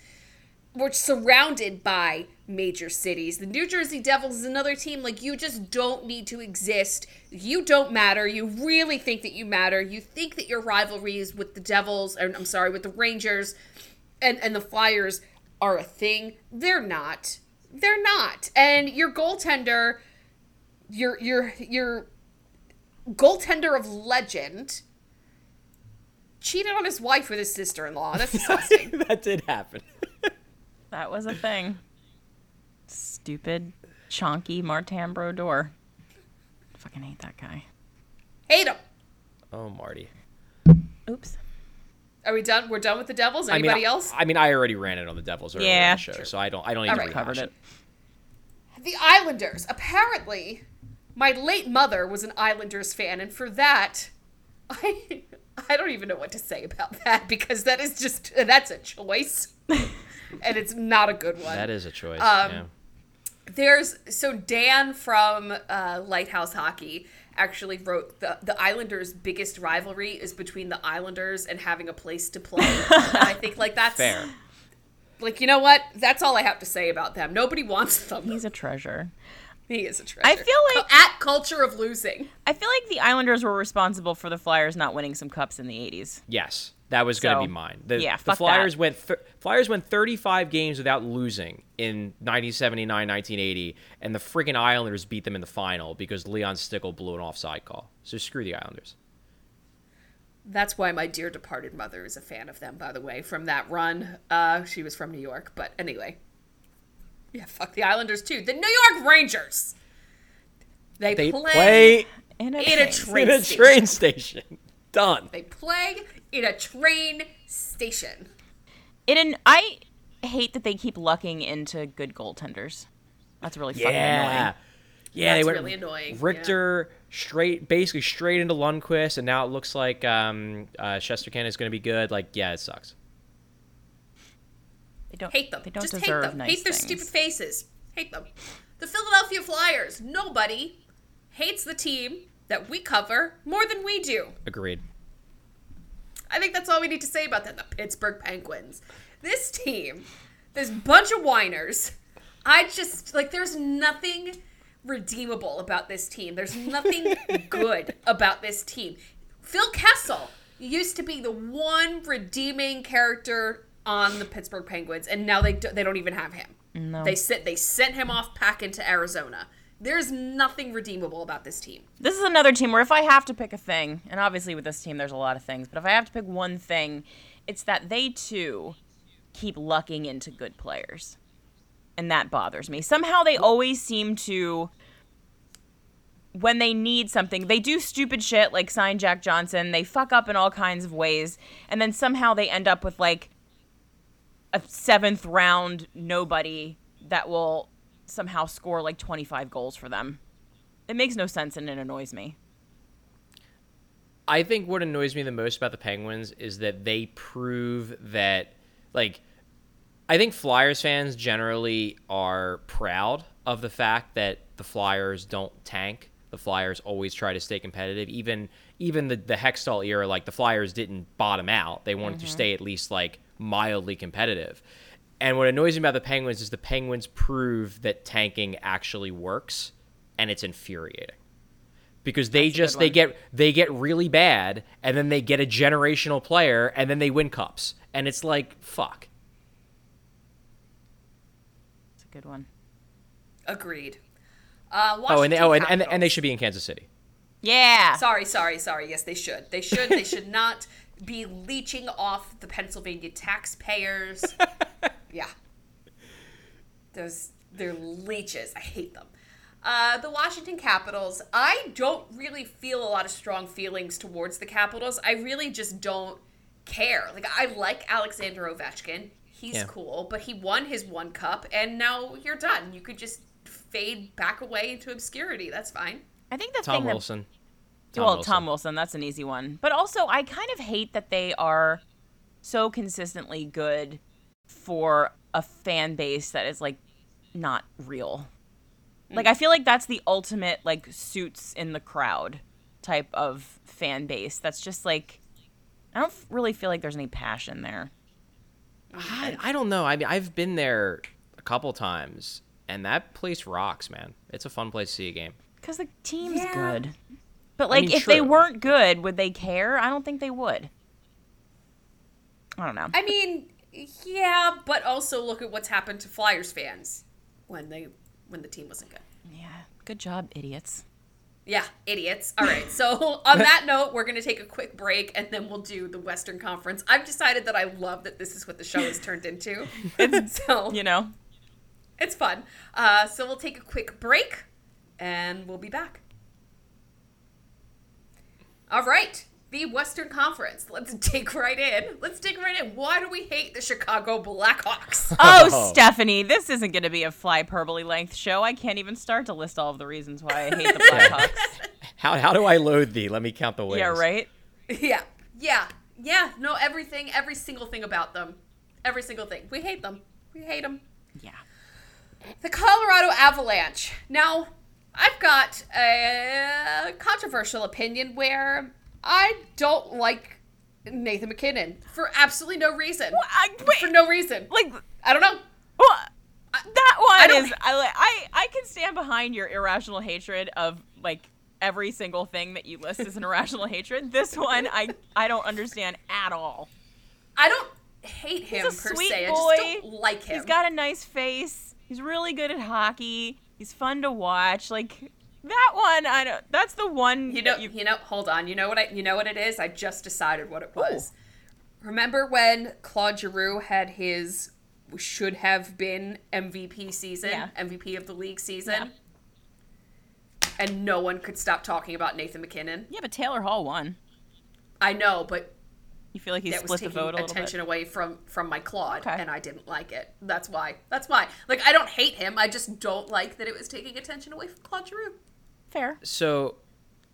We're surrounded by major cities. The New Jersey Devils is another team. Like, you just don't need to exist. You don't matter. You really think that you matter. You think that your rivalries with the Devils, or I'm sorry, with the Rangers and, and the Flyers are a thing. They're not. They're not. And your goaltender, your your your goaltender of legend cheated on his wife with his sister-in-law. That's *laughs* disgusting. that did happen. That was a thing. Stupid, chonky Martin Brodeur. Fucking hate that guy. Hate him. Oh, Marty. Oops. Are we done? We're done with the Devils. I mean, Anybody I- else? I mean, I already ran it on the Devils earlier Yeah, in the show, true. so I don't. I don't even All to right. rehash Covered it. the Islanders. Apparently, my late mother was an Islanders fan, and for that, *laughs* I I don't even know what to say about that because that is just that's a choice, *laughs* and it's not a good one. That is a choice. Um, yeah. There's so Dan from uh, Lighthouse Hockey actually wrote the the Islanders' biggest rivalry is between the Islanders and having a place to play. *laughs* and I think like that's Fair. Like you know what? That's all I have to say about them. Nobody wants them. He's a treasure. He is a treasure. I feel like- Cu- at culture of losing. I feel like the Islanders were responsible for the Flyers not winning some cups in the 80s. Yes, that was going to So, be mine. The, yeah, the fuck Flyers that. went th- Flyers went 35 games without losing in 1979, 1980, and the freaking Islanders beat them in the final because Leon Stickle blew an offside call. So screw the Islanders. That's why my dear departed mother is a fan of them. By the way, from that run, uh, she was from New York. But anyway, yeah, fuck the Islanders too. The New York Rangers. They, They play, play In a, in a train. train in a station. train station. Done. They play in a train station. In an, I hate that they keep lucking into good goaltenders. That's really fucking Yeah. annoying. Yeah, That's they went really annoying, Richter straight, basically straight into Lundqvist, and now it looks like um, uh, Shesterkin is going to be good. Like, yeah, it sucks. They don't Hate them. They don't Just hate them. nice hate their things. stupid faces. Hate them. The Philadelphia Flyers. Nobody hates the team that we cover more than we do. Agreed. I think that's all we need to say about them. The Pittsburgh Penguins. This team, this bunch of whiners. I just like. There's nothing redeemable about this team. There's nothing *laughs* good about this team. Phil Kessel used to be the one redeeming character on the Pittsburgh Penguins, and now they do, they don't even have him. No. They sent they sent him off packing to Arizona. There's nothing redeemable about this team. This is another team where if I have to pick a thing, and obviously with this team there's a lot of things, but if I have to pick one thing, it's that they too keep lucking into good players. And that bothers me. Somehow they always seem to when they need something, they do stupid shit like sign Jack Johnson. They fuck up in all kinds of ways, and then somehow they end up with like a seventh round nobody that will somehow score like 25 goals for them. It makes no sense and it annoys me. I think what annoys me the most about the Penguins is that they prove that, like, I think Flyers fans generally are proud of the fact that the Flyers don't tank. The Flyers always try to stay competitive. Even even the the Hextall era, like the Flyers didn't bottom out. They wanted to stay at least like mildly competitive. And what annoys me about the Penguins is the Penguins prove that tanking actually works, and it's infuriating because they just they get they get really bad and then they get a generational player and then they win cups and it's like fuck It's a good one. Agreed. Uh, oh and they, oh and, and, and they should be in kansas city Yeah. Sorry, sorry, sorry. Yes, they should. They should. They should *laughs* not be leeching off the Pennsylvania taxpayers. *laughs* yeah. Those they're leeches. I hate them. Uh, the Washington Capitals. I don't really feel a lot of strong feelings towards the Capitals. I really just don't care. Like I like Alexander Ovechkin. He's Yeah. cool, but he won his one cup, and now you're done. You could just fade back away into obscurity. That's fine. I think the tom thing that Tom well, Wilson. Tom Wilson, that's an easy one. But also, I kind of hate that they are so consistently good for a fan base that is like not real. Hmm. Like I feel like that's the ultimate like suits in the crowd type of fan base. That's just like I don't really feel like there's any passion there. I, I don't know. I mean, I've been there a couple times, and that place rocks, man. It's a fun place to see a game. Cuz the team's Yeah. good. But like mean, if they weren't good, would they care? I don't think they would. I don't know. I mean, yeah, but also look at what's happened to Flyers fans when they when the team wasn't good. yeah. Good job, idiots. Yeah, idiots. All right. So *laughs* on that note, we're going to take a quick break and then we'll do the Western Conference. I've decided that I love that this is what the show has turned into. *laughs* It's *laughs* so You know. it's fun. Uh, so we'll take a quick break and we'll be back. All right. The Western Conference. Let's *laughs* dig right in. Let's dig right in. Why do we hate the Chicago Blackhawks? *laughs* Oh, Oh. Stephanie, this isn't going to be a fly flyperbole length show. I can't even start to list all of the reasons why I hate the *laughs* Blackhawks. How, how do I load thee? Let me count the ways. yeah, right? yeah. Yeah. Yeah. No, everything, every single thing about them. Every single thing. We hate them. We hate them. Yeah. The Colorado Avalanche. Now, I've got a controversial opinion where I don't like Nathan MacKinnon for absolutely no reason. I, wait, For no reason. like, I don't know. what? That one don't- is I, like, I I can stand behind your irrational hatred of like every single thing that you list as an irrational hatred. This one I I don't understand at all. I don't hate him He's a per sweet se. boy. I just don't like him. He's got a nice face. He's really good at hockey. He's fun to watch. Like that one, I don't. That's the one You know, that you, know. Hold on. You know what I? You know what it is. I just decided what it was. Remember when Claude Giroux had his should have been MVP season, Yeah. MVP of the league season, Yeah. and no one could stop talking about Nathan MacKinnon. Yeah, but Taylor Hall won. I know, but You feel like he that was split the taking vote a little attention bit. away from from my Claude, Okay. and I didn't like it. That's why. That's why. Like I don't hate him. I just don't like that it was taking attention away from Claude Giroux. Fair. So,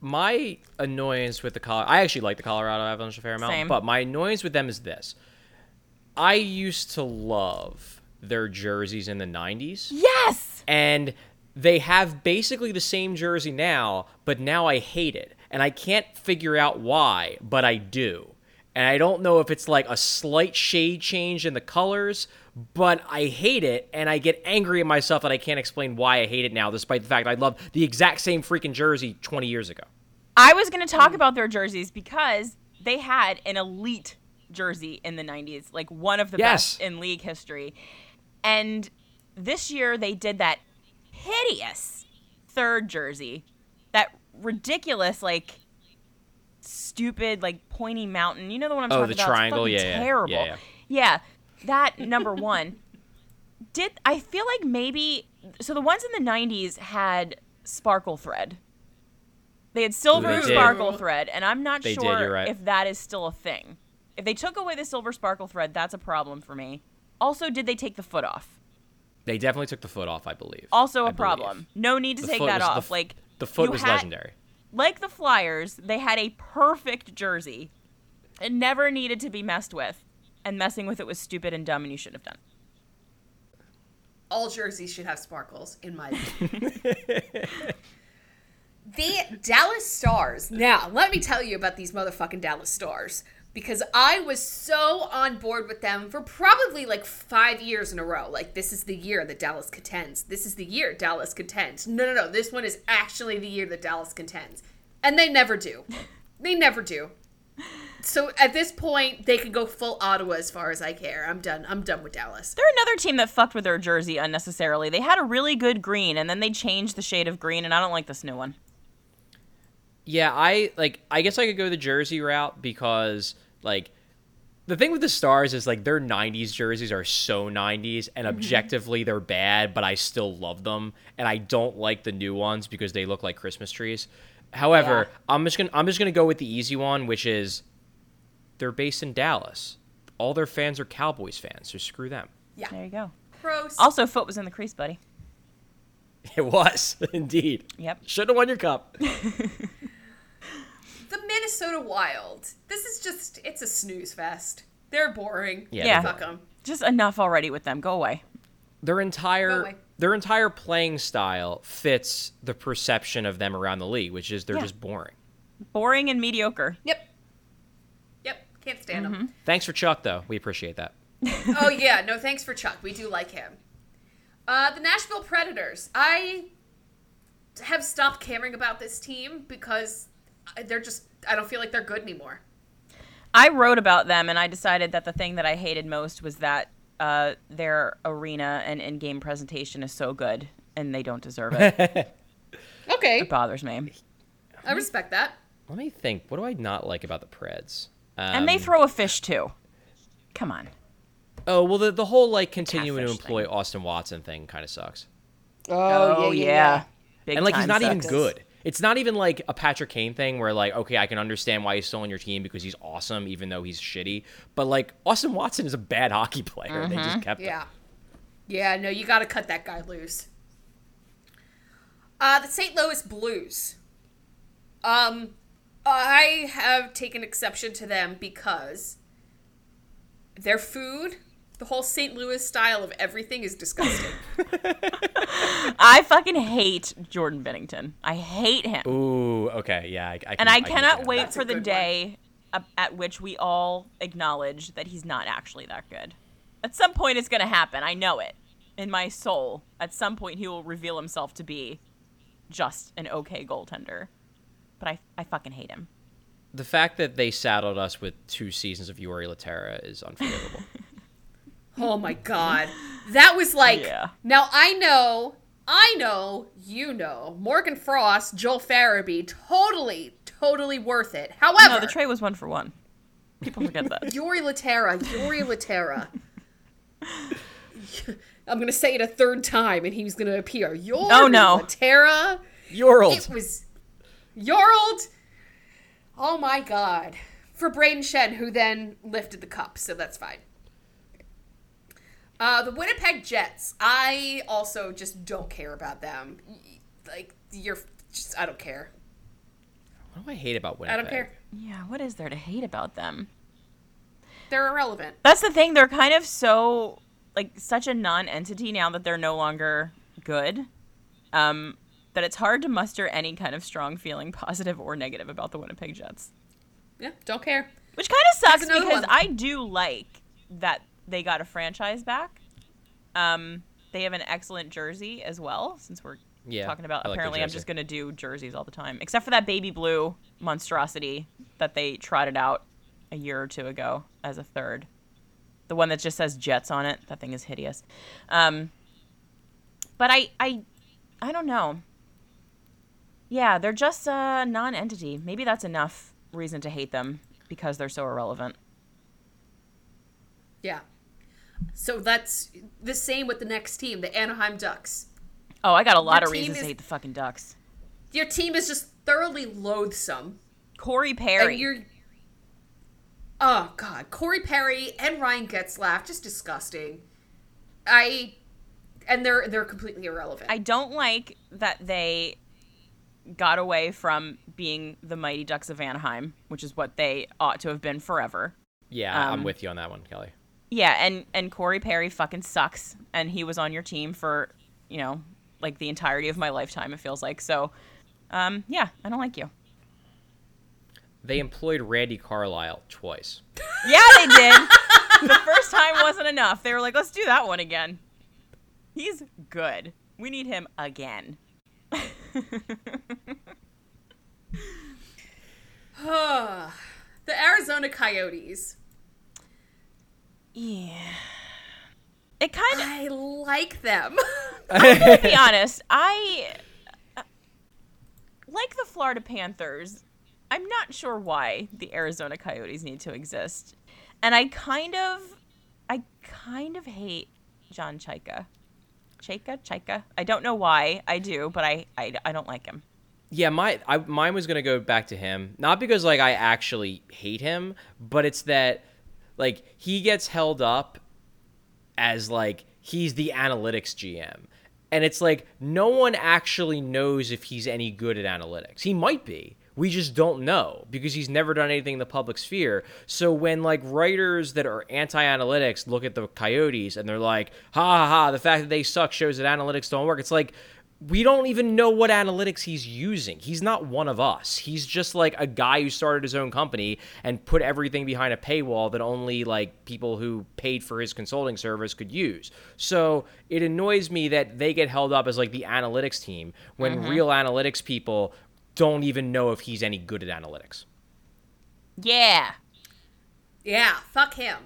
my annoyance with the Colorado, I actually like the Colorado Avalanche a fair amount, Same. but my annoyance with them is this. I used to love their jerseys in the 90s, Yes. and they have basically the same jersey now, but now I hate it. And I can't figure out why, but I do. And I don't know if it's like a slight shade change in the colors, but I hate it, and I get angry at myself that I can't explain why I hate it now, despite the fact I love the exact same freaking jersey 20 years ago. I was going to talk about their jerseys because they had an elite jersey in the 90s, like one of the Yes. best in league history. And this year they did that hideous third jersey, that ridiculous, like, stupid, like, pointy mountain. You know the one I'm Oh, talking the about? It's triangle? fucking Yeah. Terrible. Yeah, yeah. Yeah, that number one. *laughs* Did I feel like maybe so the ones in the 90s had sparkle thread. They had silver They sparkle thread, and I'm not They sure you're right. if that is still a thing. If they took away the silver sparkle thread, that's a problem for me. Also, did they take the foot off? They definitely took the foot off, I believe. Also, I a believe. problem. No need to The take that the off. f- like the foot was had- legendary. Like the Flyers, they had a perfect jersey. It never needed to be messed with, and messing with it was stupid and dumb, and you shouldn't have done. all jerseys should have sparkles, in my opinion. *laughs* the Dallas Stars. Now, let me tell you about these motherfucking Dallas Stars. Because I was so on board with them for probably like five years in a row. Like, this is the year that Dallas contends. This is the year Dallas contends. No, no, no. This one is actually the year that Dallas contends. And they never do. *laughs* They never do. So at this point, they could go full Ottawa as far as I care. I'm done. I'm done with Dallas. They're another team that fucked with their jersey unnecessarily. They had a really good green, and then they changed the shade of green, and I don't like this new one. Yeah, I like. I guess I could go the jersey route because like the thing with the stars is like their '90s jerseys are so '90s, and mm-hmm. objectively they're bad, but I still love them, and I don't like the new ones because they look like Christmas trees. However, Yeah. I'm just gonna I'm just gonna go with the easy one, which is they're based in Dallas. All their fans are Cowboys fans, so screw them. Yeah. There you go. Gross. Also, foot was in the crease, buddy. *laughs* It was *laughs* indeed. Yep. Should have won your cup. *laughs* Minnesota Wild. This is just it's a snooze fest. They're boring. Yeah, Yeah. Fuck them. Just enough already with them. Go away. their Go entire away. their entire playing style fits the perception of them around the league, which is they're Yeah. just boring. Boring and mediocre. Yep. Yep. Can't stand them. Thanks for Chuck though. We appreciate that. *laughs* oh yeah, no thanks for Chuck. We do like him. Uh, the Nashville Predators. I have stopped caring about this team because they're just. I don't feel like they're good anymore. I wrote about them, and I decided that the thing that I hated most was that uh, their arena and in-game presentation is so good, and they don't deserve it. *laughs* Okay, it bothers me. I respect that. Let me think. What do I not like about the Preds? Um, And they throw a fish too. Come on. Oh well, the the whole like continuing to Catfish employ Austin Watson thing kind of sucks. Oh, yeah. Big and like he's time not even good. It's not even like a Patrick Kane thing where like okay, I can understand why he's still on your team because he's awesome even though he's shitty. But like Austin Watson is a bad *laughs* hockey player. They just kept him. Yeah. Yeah, no, you got to cut that guy loose. Uh, the St. Louis Blues. Um, I have taken exception to them because their food, the whole St. Louis style of everything is disgusting. *laughs* I fucking hate Jordan Binnington. I hate him. Ooh, okay, yeah. I, I can, and I can cannot get wait That's for the good one. day at which we all acknowledge that he's not actually that good. At some point, it's going to happen. I know it. In my soul, at some point, he will reveal himself to be just an okay goaltender. But I, I fucking hate him. The fact that they saddled us with two seasons of Jori Lehtera is unforgivable. *laughs* oh my god. That was like Yeah. Now I know, I know, you know, Morgan Frost, Joel Farabee, totally, totally worth it. However, No, the tray was one for one. People forget that. *laughs* Jori Lehtera, Jori Lehtera. *laughs* I'm gonna say it a third time, and he's gonna appear. Jori Oh, no. Lehtera. You're It old. was Yorld. Oh my god. For Brayden Schenn, who then lifted the cup, so that's fine. Uh, the Winnipeg Jets. I also just don't care about them. Like you're just, I don't care. What do I hate about Winnipeg? I don't care. Yeah, what is there to hate about them? They're irrelevant. That's the thing. They're kind of so like such a non-entity now that they're no longer good. Um, that it's hard to muster any kind of strong feeling, *laughs* positive or negative, about the Winnipeg Jets. Yeah, don't care. Which kind of sucks because one. I do like that they got a franchise back. Um, they have an excellent jersey as well. Since we're Yeah, talking about, I like apparently I'm just gonna do jerseys all the time, except for that baby blue monstrosity that they trotted out a year or two ago as a third. The one that just says Jets on it. That thing is hideous. Um, but I, I, I don't know. Yeah, they're just a non-entity. Maybe that's enough reason to hate them because they're so irrelevant. Yeah. So that's the same with the next team, the Anaheim Ducks. Oh, I got a lot Your of reasons is- to hate the fucking Ducks. Your team is just thoroughly loathsome. Corey Perry. And you're Oh god, Corey Perry and Ryan Getzlaf, just disgusting. I and they're they're completely irrelevant. I don't like that they got away from being the Mighty Ducks of Anaheim, which is what they ought to have been forever. Yeah, I'm Um, with you on that one, Kelly. Yeah, and and Corey Perry fucking sucks, and he was on your team for you know like the entirety of my lifetime. It feels like so. Um, yeah, I don't like you. They employed Randy Carlyle twice. *laughs* Yeah, they did. the first time wasn't enough. They were like, let's do that one again. He's good. We need him again. *sighs* the Arizona Coyotes. Yeah. It kind of, I like them. *laughs* I'm gonna be *laughs* honest, I uh, like the Florida Panthers. I'm not sure why the Arizona Coyotes need to exist. And I kind of, I kind of hate John Chayka. Chayka? Chayka? I don't know why I do, but I, I, I don't like him. Yeah, my I, mine was gonna go back to him, not because like I actually hate him, but it's that like he gets held up as like he's the analytics GM, and it's like no one actually knows if he's any good at analytics. He might be. We just don't know because he's never done anything in the public sphere. So when like writers that are anti-analytics look at the Coyotes and they're like, "Ha ha ha, the fact that they suck shows that analytics don't work." It's like we don't even know what analytics he's using. He's not one of us. He's just like a guy who started his own company and put everything behind a paywall that only like people who paid for his consulting service could use. So it annoys me that they get held up as like the analytics team when mm-hmm. real analytics people don't even know if he's any good at analytics. Yeah. Yeah, fuck him.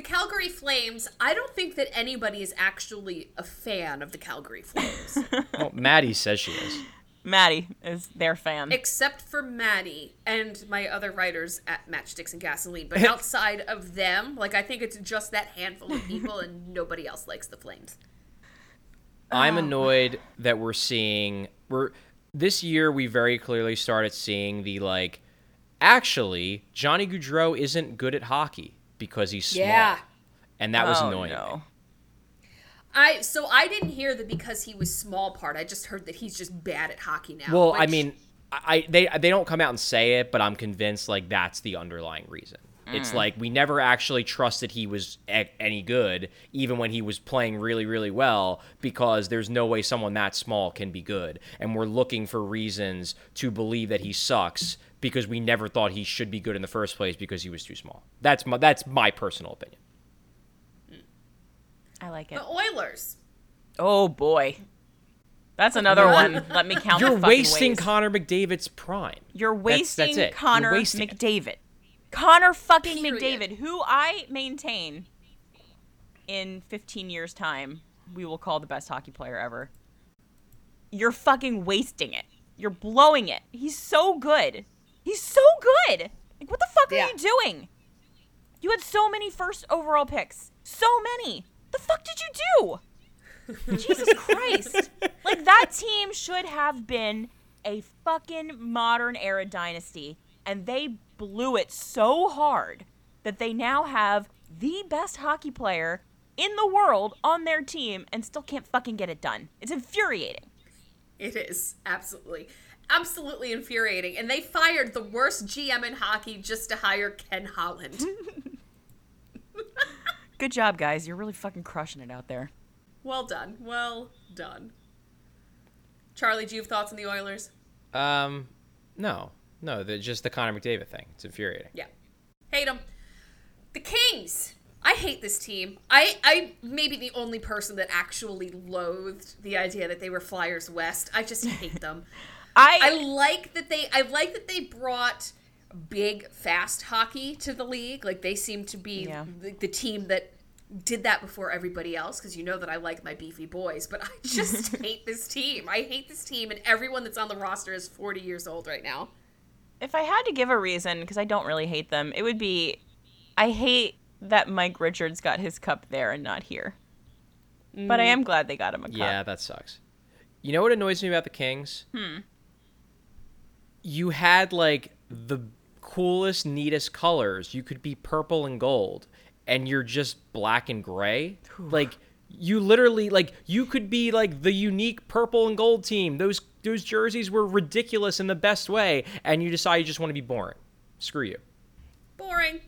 The Calgary Flames, I don't think that anybody is actually a fan of the Calgary Flames. *laughs* Well, Maddie says she is. Maddie is their fan. except for Maddie and my other writers at Matchsticks and Gasoline. But *laughs* outside of them, like I think it's just that handful of people, and *laughs* nobody else likes the Flames. I'm oh. annoyed that we're seeing we're this year we very clearly started seeing the like actually Johnny Gaudreau isn't good at hockey because he's small. Yeah. And that was oh, annoying. no. I so I didn't hear the because he was small part. I just heard that he's just bad at hockey now. Well, I mean, I they they don't come out and say it, but I'm convinced like that's the underlying reason. It's mm. like we never actually trusted he was a- any good, even when he was playing really, really well, because there's no way someone that small can be good. And we're looking for reasons to believe that he sucks because we never thought he should be good in the first place because he was too small. That's my that's my personal opinion. I like it. the Oilers. Oh boy. That's another one. Let me count You're the wasting ways. Connor McDavid's prime. You're wasting that's it. You're Connor wasting it. McDavid. Connor fucking Period. McDavid, who I maintain in 15 years' time we will call the best hockey player ever. You're fucking wasting it. You're blowing it. He's so good. He's so good. Like, what the fuck Yeah. are you doing? You had so many first overall picks. So many. The fuck did you do? *laughs* Jesus Christ. Like that team should have been a fucking modern era dynasty and they blew it so hard that they now have the best hockey player in the world on their team and still can't fucking get it done. It's infuriating. It is absolutely, absolutely infuriating. And they fired the worst GM in hockey just to hire Ken Holland. *laughs* Good job, guys. You're really fucking crushing it out there. well done. Well done. Charlie, do you have thoughts on the Oilers? Um, no, no, the, just the Connor McDavid thing. It's infuriating. Yeah. Hate them. The Kings. I hate this team. I I may be the only person that actually loathed the idea that they were Flyers West. I just hate *laughs* them. I I, like that they I like that they brought big fast hockey to the league. Like they seem to be Yeah. the, the team that did that before everybody else because you know that I like my beefy boys, but I *laughs* just hate this team. I hate this team and everyone that's on the roster is 40 years old right now. if I had to give a reason, because I don't really hate them, it would be I hate that Mike Richards got his cup there and not here. But I am glad they got him a cup. Yeah, that sucks. You know what annoys me about the Kings? Hmm. You had like the coolest, neatest colors. You could be purple and gold, and you're just black and gray. like you literally like you could be like the unique purple and gold team. Those those jerseys were ridiculous in the best way, and you decide you just want to be boring. Screw you. Boring.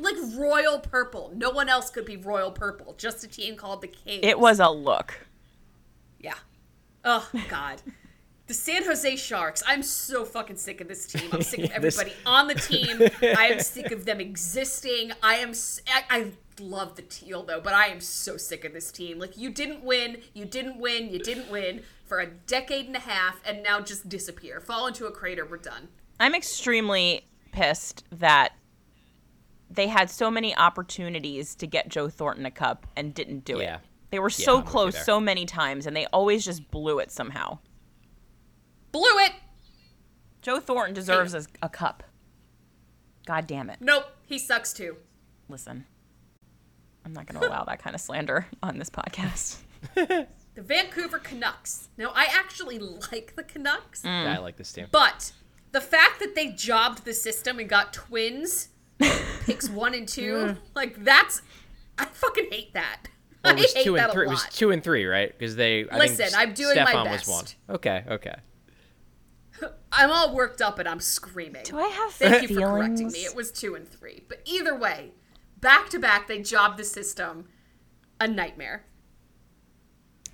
Like royal purple. No one else could be royal purple. Just a team called the Kings. It was a look. Yeah. Oh God. The San Jose Sharks. I'm so fucking sick of this team. I'm sick of *laughs* This- everybody on the team. I am sick of them existing. I am. I love the teal though, but I am so sick of this team. Like you didn't win. You didn't win. You didn't win for a decade and a half, and now just disappear. Fall into a crater. We're done. I'm extremely pissed that they had so many opportunities to get Joe Thornton a cup and didn't do Yeah. it. They were Yeah, so I'm close so many times and they always just blew it somehow. Blew it. Joe Thornton deserves a, a cup. God damn it. Nope. He sucks too. Listen. I'm not going to allow that kind of slander on this podcast. *laughs* The Vancouver Canucks. Now I actually like the Canucks. Mm. Yeah, I like this team. But the fact that they jobbed the system and got twins, picks one and two, *laughs* like that's, I fucking hate that. Well, it was hate two and a three. It was two and three, right? Because they. I Listen, think I'm doing my Stefan was one. Okay, okay. I'm all worked up and I'm screaming. Do I have Thank you for correcting me. It was two and three. But either way, back to back, they jobbed the system a nightmare.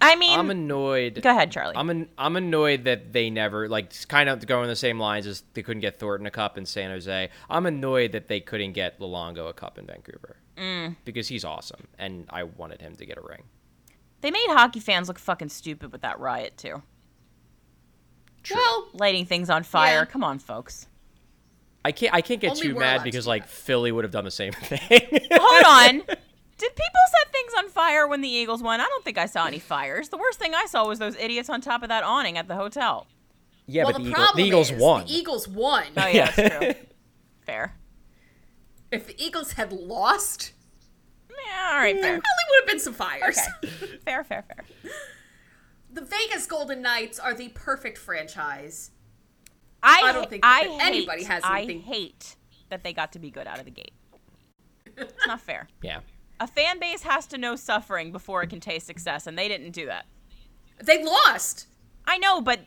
I mean, I'm annoyed. go ahead, Charlie. I'm an, I'm annoyed that they never like kind of going the same lines as they couldn't get Thornton a cup in San Jose. I'm annoyed that they couldn't get Luongo a cup in Vancouver Mm. because he's awesome and I wanted him to get a ring. they made hockey fans look fucking stupid with that riot too, Well, lighting things on fire. Yeah. Come on, folks. I can't I can't get Only too mad because do like that. Philly would have done the same *laughs* thing. Hold on. *laughs* Did people set things on fire when the Eagles won? I don't think I saw any fires. The worst thing I saw was those idiots on top of that awning at the hotel. yeah, well, but the, the, Eagle, problem the Eagles is won. the Eagles won. Oh yeah, that's true. *laughs* Fair. If the Eagles had lost, Yeah, all right, there fair. probably would have been some fires. Okay. fair, fair, fair. The Vegas Golden Knights are the perfect franchise. I, I don't think I that anybody hate, has I hate that they got to be good out of the gate. It's not fair. *laughs* yeah. A fan base has to know suffering before it can taste success, and they didn't do that. They lost, I know, but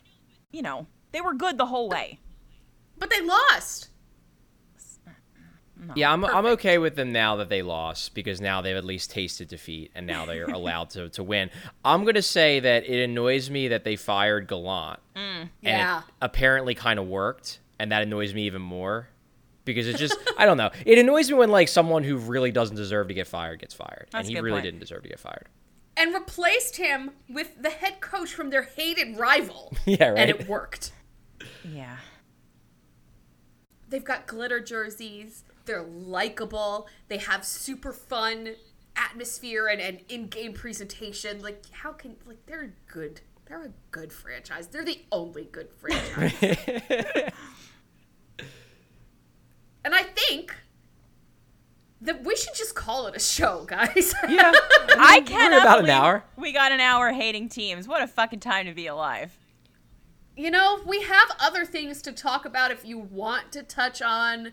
you know, they were good the whole way. but they lost. Yeah, I'm, I'm okay with them now that they lost because now they've at least tasted defeat and now they're *laughs* allowed to, to win. I'm going to say that it annoys me that they fired Gallant. Mm, and Yeah. it apparently kind of worked, and that annoys me even more because it just, I don't know. It annoys me when, like, someone who really doesn't deserve to get fired gets fired. That's and he really point. didn't deserve to get fired. And replaced him with the head coach from their hated rival. *laughs* Yeah, right. And it worked. Yeah. *laughs* They've got glitter jerseys. They're likable. They have super fun atmosphere and, and in-game presentation. Like, how can like they're good. They're a good franchise. They're the only good *laughs* franchise. and I think that we should just call it a show, guys. *laughs* Yeah. I cannot about an hour. We got an hour hating teams. What a fucking time to be alive. you know, we have other things to talk about if you want to touch on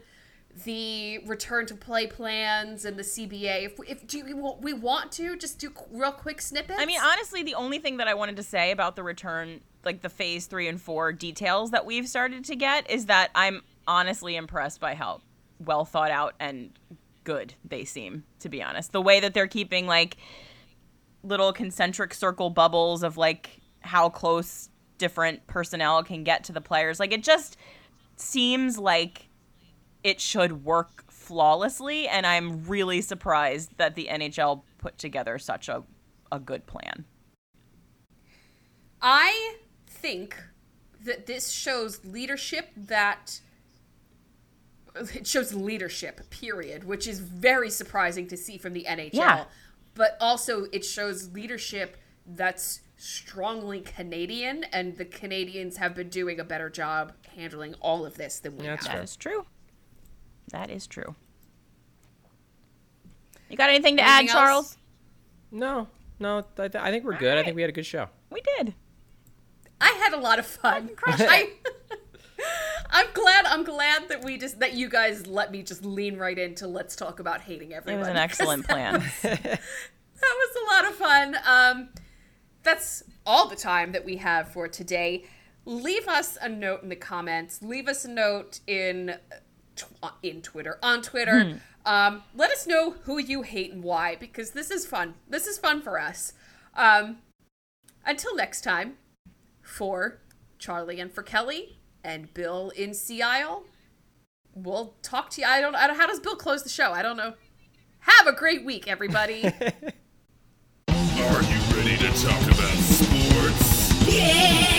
the return to play plans and the CBA. If, if do you, we want to just do real quick snippets? I mean, honestly, the only thing that I wanted to say about the return, like the phase three and four details that we've started to get, is that I'm honestly impressed by how well thought out and good they seem, to be honest. The way that they're keeping like little concentric circle bubbles of like how close different personnel can get to the players. Like it just seems like it should work flawlessly and I'm really surprised that the NHL put together such a a good plan. I think that this shows leadership that it shows leadership period which is very surprising to see from the NHL Yeah. but also it shows leadership that's strongly Canadian and the Canadians have been doing a better job handling all of this than we Yeah, that's have. That is true. That is true. You got anything to add, else? Charles? No, no, I, th- I think we're good. I think we had a good show. We did. I had a lot of fun. *laughs* I, *laughs* I'm glad. I'm glad that we just that you guys let me just lean right into let's talk about hating It everyone. was an excellent *laughs* plan. That was a lot of fun. Um, that's all the time that we have for today. Leave us a note in the comments. Leave us a note in tw- in Twitter on Twitter. Um, let us know who you hate and why because this is fun. This is fun for us. Um, until next time, for Charlie and for Kelly and Bill in Sea Isle, we'll talk to you. I don't. I don't. How does Bill close the show? I don't know. Have a great week, everybody. *laughs* Are you ready to talk about sports? Yeah!